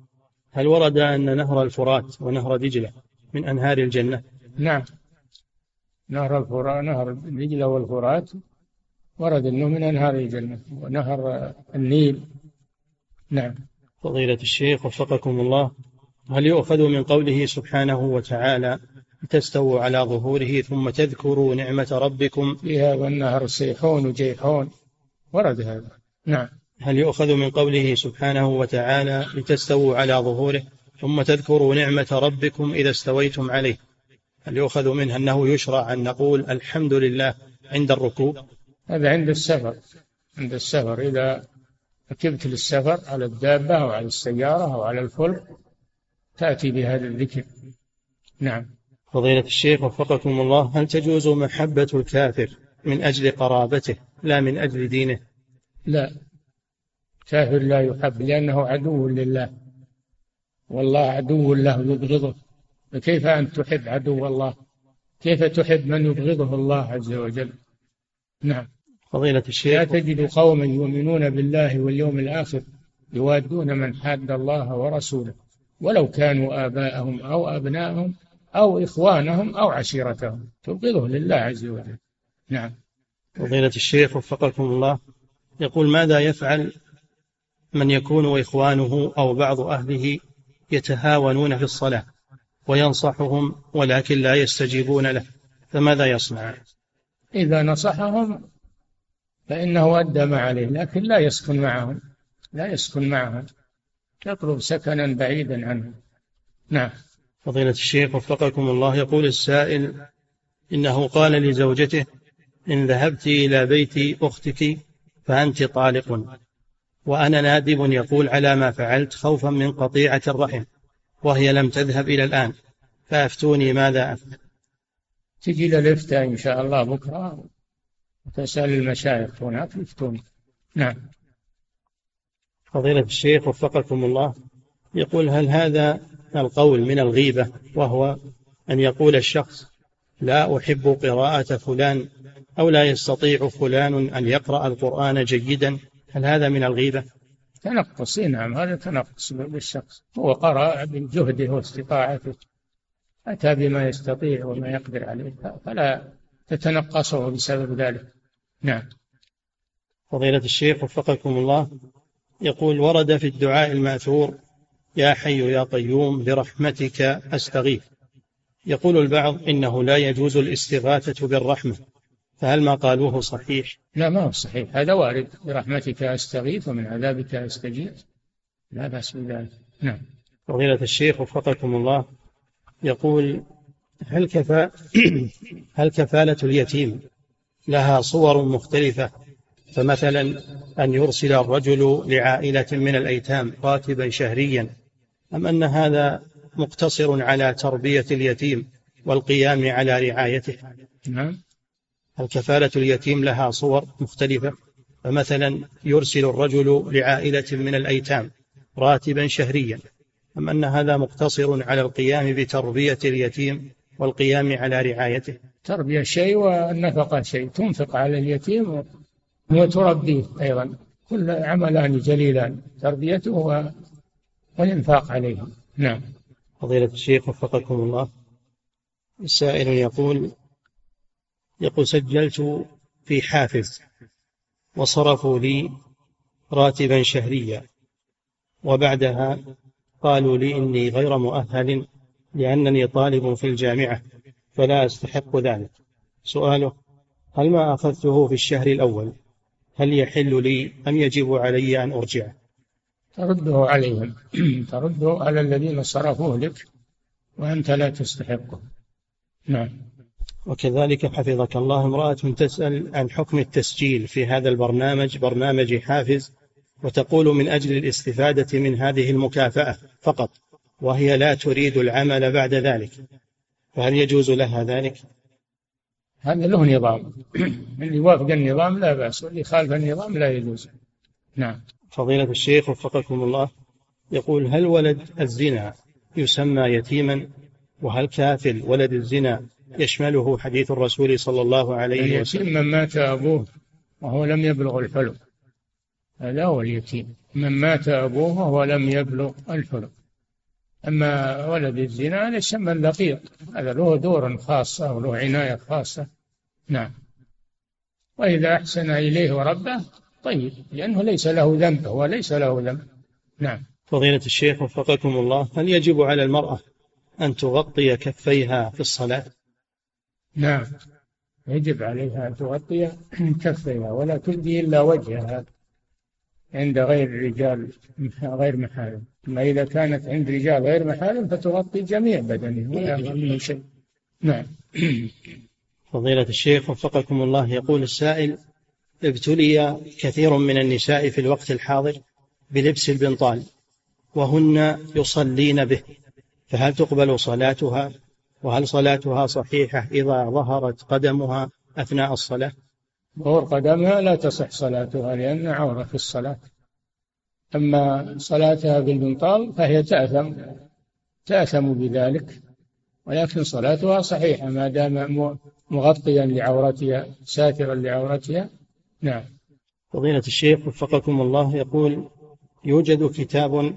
هل ورد أن نهر الفرات ونهر دجلة من أنهار الجنة؟
نعم. نهر الفرات نهر دجلة والفرات ورد أنه من أنهار الجنة ونهر النيل. نعم.
فضيلة الشيخ وفقكم الله. هل يؤخذ من قوله سبحانه وتعالى تستووا على ظهوره ثم تذكروا نعمة ربكم
في هذا النهر سيحون وجيحون. ورد هذا. نعم.
هل يؤخذ من قوله سبحانه وتعالى لتستووا على ظهوره ثم تذكروا نعمة ربكم إذا استويتم عليه؟ هل يؤخذ منها أنه يشرع أن نقول الحمد لله عند الركوب؟
هذا عند السفر عند السفر. إذا ركبت للسفر على الدابة أو على السيارة أو على الفلك تأتي بهذا الذكر. نعم.
فضيلة الشيخ وفقكم الله هل تجوز محبة الكافر من أجل قرابته لا من أجل دينه؟
لا. كافر لا يحب لأنه عدو لله. والله عدو له يبغضه. فكيف أنت تحب عدو الله؟ كيف تحب من يبغضه الله عز وجل؟ نعم.
فضيلة الشيخ.
لا تجد قوما يؤمنون بالله واليوم الآخر يوادون من حاد الله ورسوله ولو كانوا آباءهم أو أبناءهم أو إخوانهم أو عشيرتهم. تبغضه لله عز وجل. نعم.
فضيلة الشيخ وفقكم الله. يقول ماذا يفعل من يكون إخوانه أو بعض أهله يتهاونون في الصلاة وينصحهم ولكن لا يستجيبون له فماذا يصنع؟
إذا نصحهم فإنه أدى ما عليه لكن لا يسكن معهم لا يسكن معهم يطلب سكنا بعيدا عنهم نعم.
فضيلة الشيخ وفقكم الله يقول السائل إنه قال لزوجته إن ذهبت إلى بيت أختك فأنت طالق. وأنا نادب يقول على ما فعلت خوفا من قطيعة الرحم وهي لم تذهب إلى الآن فأفتوني ماذا أفعل؟
تجي للإفتاء إن شاء الله بكرة وتسأل المشايخ هناك يفتون نعم.
فضيلة الشيخ وفقكم الله يقول هل هذا القول من الغيبة وهو أن يقول الشخص لا أحب قراءة فلان أو لا يستطيع فلان أن يقرأ القرآن جيدا؟ هل هذا من الغيبة؟
تنقص نعم هذا تنقص بالشخص. هو قرأ بجهده واستطاعته. أتى بما يستطيع وما يقدر عليه فلا تتنقصه بسبب ذلك. نعم.
فضيلة الشيخ وفقكم الله يقول ورد في الدعاء المأثور يا حي يا قيوم برحمتك أستغيث يقول البعض إنه لا يجوز الاستغاثة بالرحمة فهل ما قالوه صحيح؟
لا ما هو صحيح. هذا وارد. برحمتك أستغيث ومن عذابك أستجير. لا بأس بذلك. نعم.
فضيلة الشيخ وفقكم الله يقول هل كفى <clears throat> هل كفالة اليتيم لها صور مختلفة؟ فمثلا أن يرسل الرجل لعائلة من الأيتام راتبا شهريا أم أن هذا مقتصر على تربية اليتيم والقيام على رعايته؟
نعم.
الكفالة اليتيم لها صور مختلفة. فمثلا يرسل الرجل لعائلة من الأيتام راتبا شهريا. أم أن هذا مقتصر على القيام بتربية اليتيم والقيام على رعايته.
تربية شيء والنفقة شيء. تنفق على اليتيم وتربيه أيضا. كل عملان جليلان. تربيته والإنفاق عليه. نعم.
فضيلة الشيخ وفقكم الله. السائل يقول يقول سجلت في حافز وصرفوا لي راتبا شهريا. وبعدها قالوا لي إني غير مؤهل لأنني طالب في الجامعة فلا أستحق ذلك. سؤاله هل ما أخذته في الشهر الأول؟ هل يحل لي أم يجب علي أن أرجعه
ترده عليهم <clears throat> ترده على الذين صرفوه لك وأنت لا تستحقه. نعم.
وكذلك حفظك الله امرأة تسأل عن حكم التسجيل في هذا البرنامج برنامج حافز وتقول من أجل الاستفادة من هذه المكافأة فقط وهي لا تريد العمل بعد ذلك. فهل يجوز لها ذلك؟
هذا له نظام. اللي يوافق النظام لا بأس واللي خالف النظام لا يجوز. نعم.
فضيلة الشيخ وفقكم الله يقول هل ولد الزنا يسمى يتيما؟ وهل كافل ولد الزنا يشمله حديث الرسول صلى الله عليه وسلم.
اليتيم من مات أبوه وهو لم يبلغ الحلم. هذا هو اليتيم. من مات أبوه وهو لم يبلغ الحلم. أما ولد الزنا هذا يسمى اللقيط. هذا له دور خاصة وله عناية خاصة. نعم. وإذا أحسن إليه وربه طيب لأنه ليس له ذنب هو ليس له ذنب. نعم.
فضيلة الشيخ وفقكم الله هل يجب على المرأة أن تغطي كفيها في الصلاة؟
نعم. يجب عليها أن تغطي كفيها ولا تبدي إلا وجهها عند غير الرجال غير محارم. أما إذا كانت عند رجال غير محارم فتغطي جميع بدنها ولا منه شيء. نعم.
فضيلة الشيخ وفقكم الله يقول السائل ابتلي كثير من النساء في الوقت الحاضر بلبس البنطال وهن يصلين به فهل تقبل صلاتها؟ وهل صلاتها صحيحة إذا ظهرت قدمها أثناء الصلاة؟
ظهور قدمها لا تصح صلاتها لأن عورة في الصلاة. أما صلاتها بالبنطال فهي تأثم تأثم بذلك ولكن صلاتها صحيحة ما دام مغطيا لعورتها ساترا لعورتها. نعم.
فضيلة الشيخ وفقكم الله يقول يوجد كتاب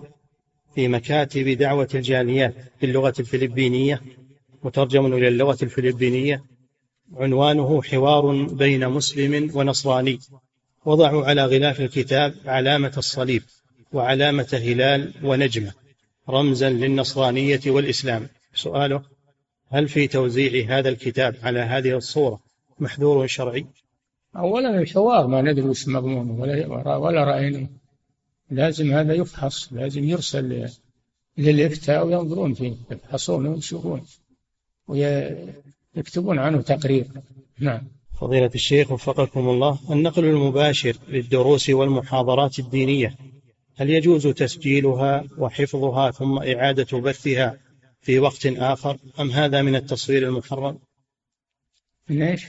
في مكاتب دعوة الجاليات باللغة الفلبينية مترجم إلى اللغة الفلبينية. عنوانه حوار بين مسلم ونصراني. وضعوا على غلاف الكتاب علامة الصليب وعلامة هلال ونجمة. رمزا للنصرانية والإسلام. سؤاله هل في توزيع هذا الكتاب على هذه الصورة؟ محذور شرعي؟
أولا الحوار ما ندري وش مضمونه ولا ولا رأينا. لازم هذا يفحص لازم يرسل للإفتاء وينظرون فيه يفحصون ويشوفون ويكتبون عنه تقرير نعم
فضيلة الشيخ وفقكم الله النقل المباشر للدروس والمحاضرات الدينية هل يجوز تسجيلها وحفظها ثم إعادة بثها في وقت آخر أم هذا من التصوير المحرم؟
من إيش؟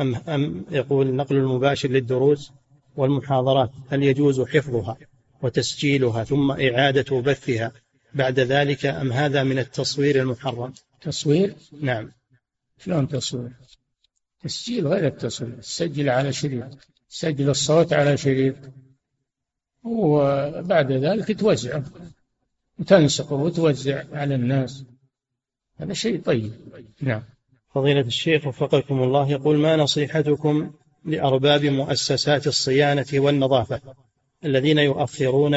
أم أم يقول النقل المباشر للدروس والمحاضرات هل يجوز حفظها وتسجيلها ثم إعادة بثها بعد ذلك أم هذا من التصوير المحرم؟
تصوير؟
نعم.
شلون تصوير؟ تسجيل غير التصوير. تسجل على شريط. سجل الصوت على شريط. وبعد ذلك توزعه وتنسقه وتوزع على الناس. هذا شيء طيب. نعم.
فضيلة الشيخ وفقكم الله يقول ما نصيحتكم لأرباب مؤسسات الصيانة والنظافة الذين يؤخرون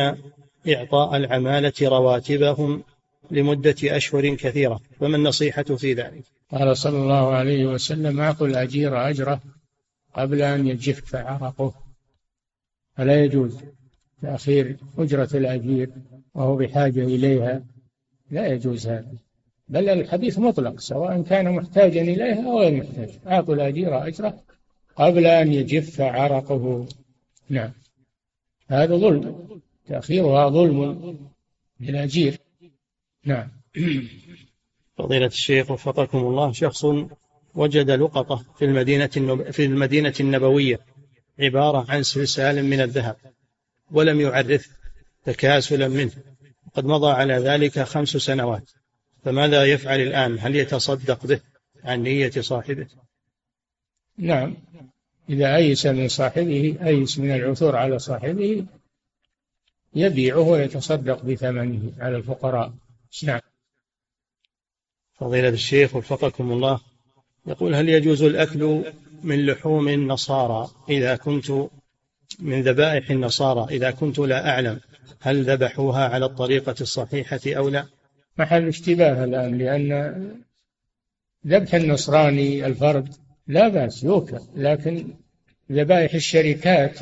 إعطاء العمالة رواتبهم لمدة أشهر كثيرة فما النصيحة في ذلك؟
قال صلى الله عليه وسلم أعطوا الأجير أجره قبل أن يجف عرقه. فلا يجوز تأخير أجرة الأجير وهو بحاجة إليها. لا يجوز هذا بل الحديث مطلق سواء كان محتاجا إليها أو غير محتاج. أعطوا الأجير أجره قبل أن يجف عرقه. نعم هذا ظلم تأخيرها ظلم للأجير. نعم. <clears throat>
فضيلة الشيخ وفقكم الله شخص وجد لقطة في المدينة في المدينة النبوية عبارة عن سلسال من الذهب ولم يعرف تكاسلا منه. قد مضى على ذلك خمس سنوات. فماذا يفعل الآن؟ هل يتصدق به عن نية صاحبه؟
نعم. إذا أيس من صاحبه أيس من العثور على صاحبه يبيعه ويتصدق بثمنه على الفقراء. نعم.
فضيلة الشيخ وفقكم الله. يقول هل يجوز الأكل من لحوم النصارى إذا كنت من ذبائح النصارى؟ إذا كنت لا أعلم هل ذبحوها على الطريقة الصحيحة أو لا؟
محل اشتباه الآن لأن ذبح النصراني الفرد لا بأس يوكل لكن ذبائح الشركات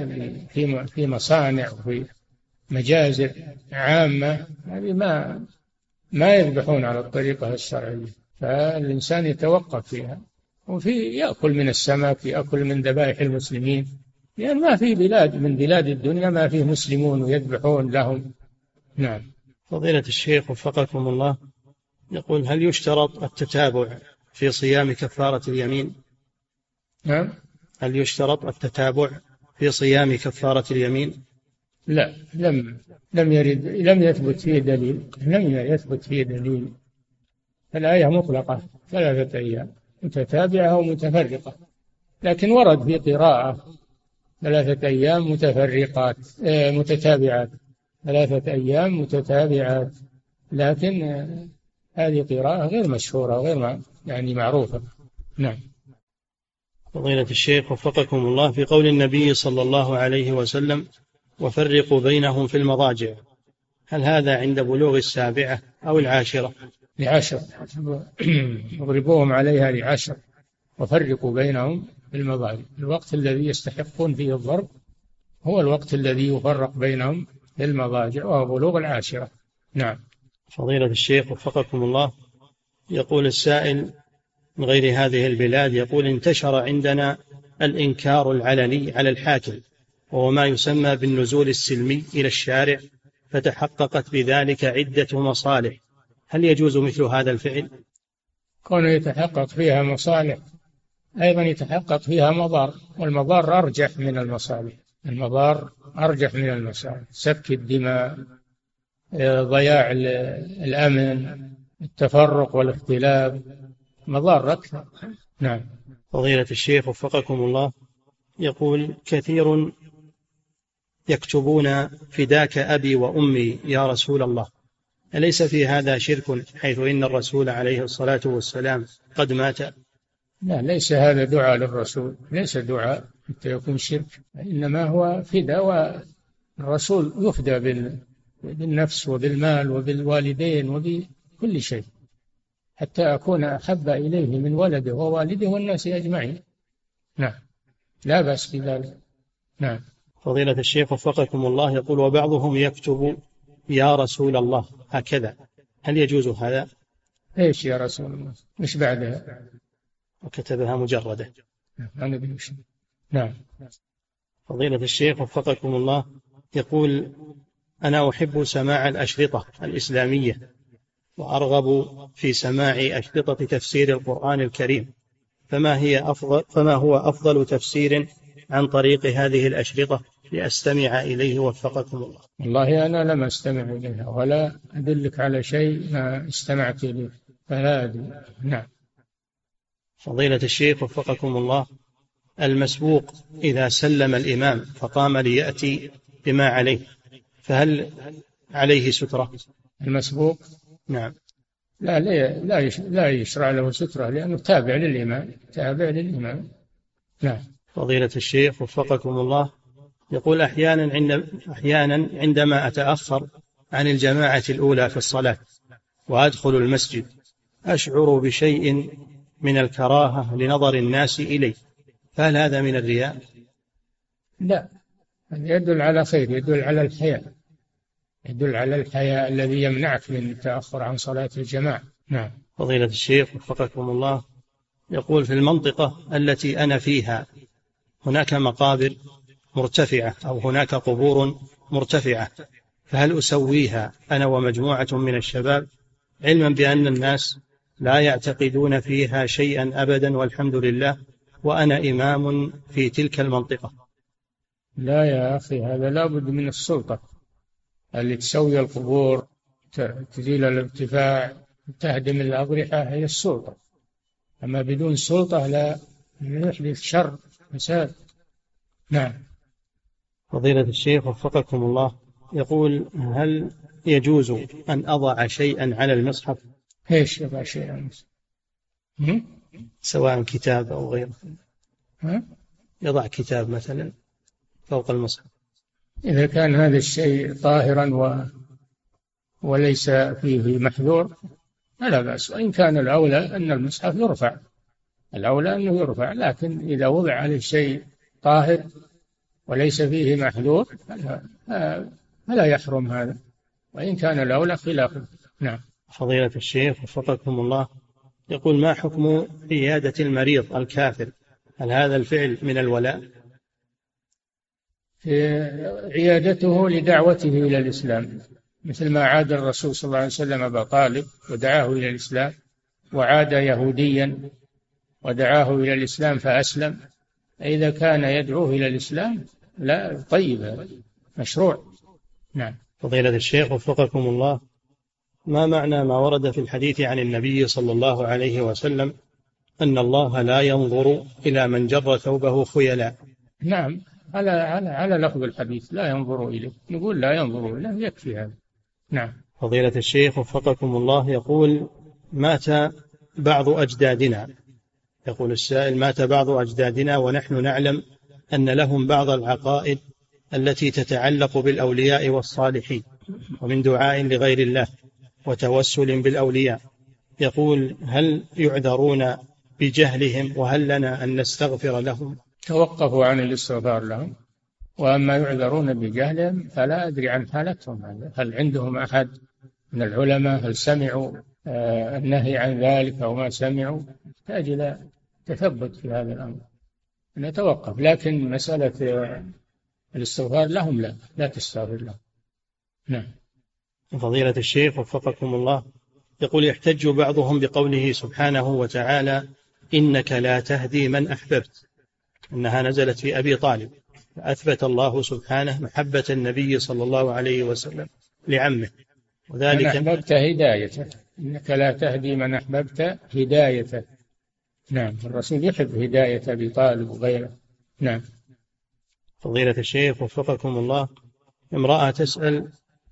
في في مصانع وفي مجازر عامة هذه ما ما يذبحون على الطريقة الشرعية فالإنسان يتوقف فيها. وفي يأكل من السمك يأكل من ذبائح المسلمين. لأن ما في بلاد من بلاد الدنيا ما فيه مسلمون ويذبحون لهم. نعم.
فضيلة الشيخ وفقكم الله يقول هل يشترط التتابع في صيام كفارة اليمين؟
نعم.
هل يشترط التتابع في صيام كفارة اليمين؟
لا لم لم يرد لم يثبت فيه دليل لم يثبت فيه دليل. الآية مطلقة ثلاثة أيام متتابعة ومتفرقة. لكن ورد في قراءة ثلاثة أيام متفرقات آه، متتابعات. ثلاثة أيام متتابعات. لكن آه، هذه قراءة غير مشهورة غير يعني معروفة. نعم.
فضيلة الشيخ وفقكم الله في قول النبي صلى الله عليه وسلم وفرقوا بينهم في المضاجع. هل هذا عند بلوغ السابعة أو العاشرة؟
لعشر اضربوهم عليها لعشر وفرقوا بينهم في المضاجع. الوقت الذي يستحقون فيه الضرب هو الوقت الذي يفرق بينهم في المضاجع وهو بلوغ العاشرة. نعم.
فضيلة الشيخ وفقكم الله. يقول السائل من غير هذه البلاد يقول انتشر عندنا الإنكار العلني على الحاكم. وهو ما يسمى بالنزول السلمي إلى الشارع فتحققت بذلك عدة مصالح. هل يجوز مثل هذا الفعل؟
كونه يتحقق فيها مصالح. أيضا يتحقق فيها مضار والمضار أرجح من المصالح. المضار أرجح من المصالح. سفك الدماء ضياع الأمن التفرق والاختلاف مضار أكثر. نعم.
فضيلة الشيخ وفقكم الله. يقول كثير يكتبون فداك أبي وأمي يا رسول الله. أليس في هذا شرك حيث إن الرسول عليه الصلاة والسلام قد مات؟
لا ليس هذا دعاء للرسول. ليس دعاء حتى يكون شرك. إنما هو فداء والرسول يفدى بالنفس وبالمال وبالوالدين وبكل شيء. حتى أكون أحب إليه من ولده ووالده والناس أجمعين. نعم. لا بأس بذلك. نعم.
فضيلة الشيخ وفقكم الله يقول وبعضهم يكتب يا رسول الله هكذا هل يجوز هذا؟
إيش يا رسول الله؟ إيش بعدها؟
وكتبها مجردة
أنا نعم
فضيلة الشيخ وفقكم الله يقول أنا أحب سماع الأشرطة الإسلامية وأرغب في سماع أشرطة تفسير القرآن الكريم فما هي أفضل فما هو أفضل تفسير عن طريق هذه الأشرطة لأستمع إليه وفقكم الله.
والله أنا لم أستمع إليها ولا أدلك على شيء ما استمعت إليه فلا أدري. نعم.
فضيلة الشيخ وفقكم الله المسبوق إذا سلم الإمام فقام ليأتي بما عليه فهل عليه سترة؟
المسبوق؟
نعم.
لا لا لا, لا يشرع له سترة لأنه تابع للإمام تابع للإمام. نعم.
فضيلة الشيخ وفقكم الله يقول أحيانا عند أحيانا عندما أتأخر عن الجماعة الأولى في الصلاة وأدخل المسجد أشعر بشيء من الكراهة لنظر الناس إلي فهل هذا من الرياء؟
لا يدل على خير يدل على الحياء يدل على الحياء الذي يمنعك من التأخر عن صلاة الجماعة. نعم.
فضيلة الشيخ وفقكم الله يقول في المنطقة التي أنا فيها هناك مقابر مرتفعة أو هناك قبور مرتفعة فهل أسويها أنا ومجموعة من الشباب علما بأن الناس لا يعتقدون فيها شيئا أبدا والحمد لله وأنا إمام في تلك المنطقة؟
لا يا أخي هذا لابد من السلطة. اللي تسوي القبور تزيل الارتفاع تهدم الأضرحة هي السلطة. أما بدون سلطة لا يحدث شر فساد. نعم.
فضيلة الشيخ وفقكم الله. يقول هل يجوز أن أضع شيئا على المصحف؟
إيش يضع شيئا على المصحف؟
سواء كتاب أو غيره؟ يضع كتاب مثلا فوق المصحف.
إذا كان هذا الشيء طاهرا و... وليس فيه محذور فلا بأس. وإن كان الأولى أن المصحف يرفع. الأولى أنه يرفع لكن إذا وضع عليه شيء طاهر وليس فيه محذور فلا, يحرم هذا. وإن كان الأولى خلافه نعم.
فضيلة الشيخ وفقكم الله يقول ما حكم عيادة المريض الكافر؟ هل هذا الفعل من الولاء؟
في عيادته لدعوته إلى الإسلام. مثل ما عاد الرسول صلى الله عليه وسلم أبا طالب ودعاه إلى الإسلام وعاد يهوديا ودعاه إلى الإسلام فأسلم. إذا كان يدعوه إلى الإسلام لا طيب مشروع. نعم.
فضيلة الشيخ وفقكم الله. ما معنى ما ورد في الحديث عن النبي صلى الله عليه وسلم أن الله لا ينظر إلى من جر ثوبه خيلاء؟
نعم. على على على لفظ الحديث لا ينظر إليه. نقول لا ينظر إليه يكفي هذا. نعم.
فضيلة الشيخ وفقكم الله يقول مات بعض أجدادنا. يقول السائل مات بعض أجدادنا ونحن نعلم أن لهم بعض العقائد التي تتعلق بالأولياء والصالحين ومن دعاء لغير الله وتوسل بالأولياء. يقول هل يعذرون بجهلهم وهل لنا أن نستغفر لهم؟
توقفوا عن الاستغفار لهم وأما يعذرون بجهلهم فلا أدري عن حالتهم. هل عندهم أحد من العلماء؟ هل سمعوا آه، النهي عن ذلك أو ما سمعوا؟ يحتاج إلى تثبت في هذا الأمر. نتوقف لكن مسألة الاستغفار لهم لا لا تستغفر لهم. نعم.
فضيلة الشيخ وفقكم الله يقول يحتج بعضهم بقوله سبحانه وتعالى إنك لا تهدي من أحببت. أنها نزلت في أبي طالب. فأثبت الله سبحانه محبة النبي صلى الله عليه وسلم لعمه.
وذلك من أحببت هدايته. إنك لا تهدي من أحببت هدايته. نعم الرسول يحب هداية أبي طالب وغيره. نعم.
فضيلة الشيخ وفقكم الله امرأة تسأل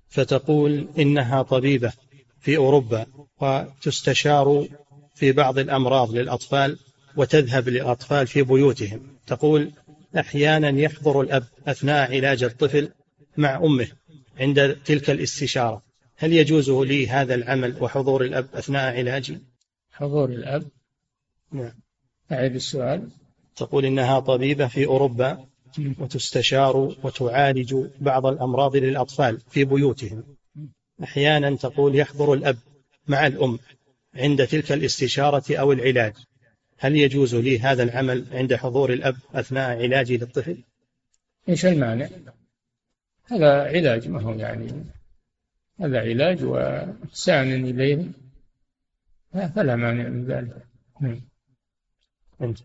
فتقول إنها طبيبة في أوروبا وتستشار في بعض الأمراض للأطفال وتذهب للأطفال في بيوتهم. تقول أحيانا يحضر الأب أثناء علاج الطفل مع أمه عند تلك الاستشارة. هل يجوز لي هذا العمل وحضور الأب أثناء علاجي؟
حضور الأب نعم. أعيد السؤال.
تقول إنها طبيبة في أوروبا وتستشار وتعالج بعض الأمراض للأطفال في بيوتهم. أحيانا تقول يحضر الأب مع الأم عند تلك الاستشارة أو العلاج. هل يجوز لي هذا العمل عند حضور الأب أثناء علاجي للطفل؟
إيش المانع؟ هذا علاج ما هو يعني. هذا علاج وإحسان إليه. فلا مانع من ذلك.
and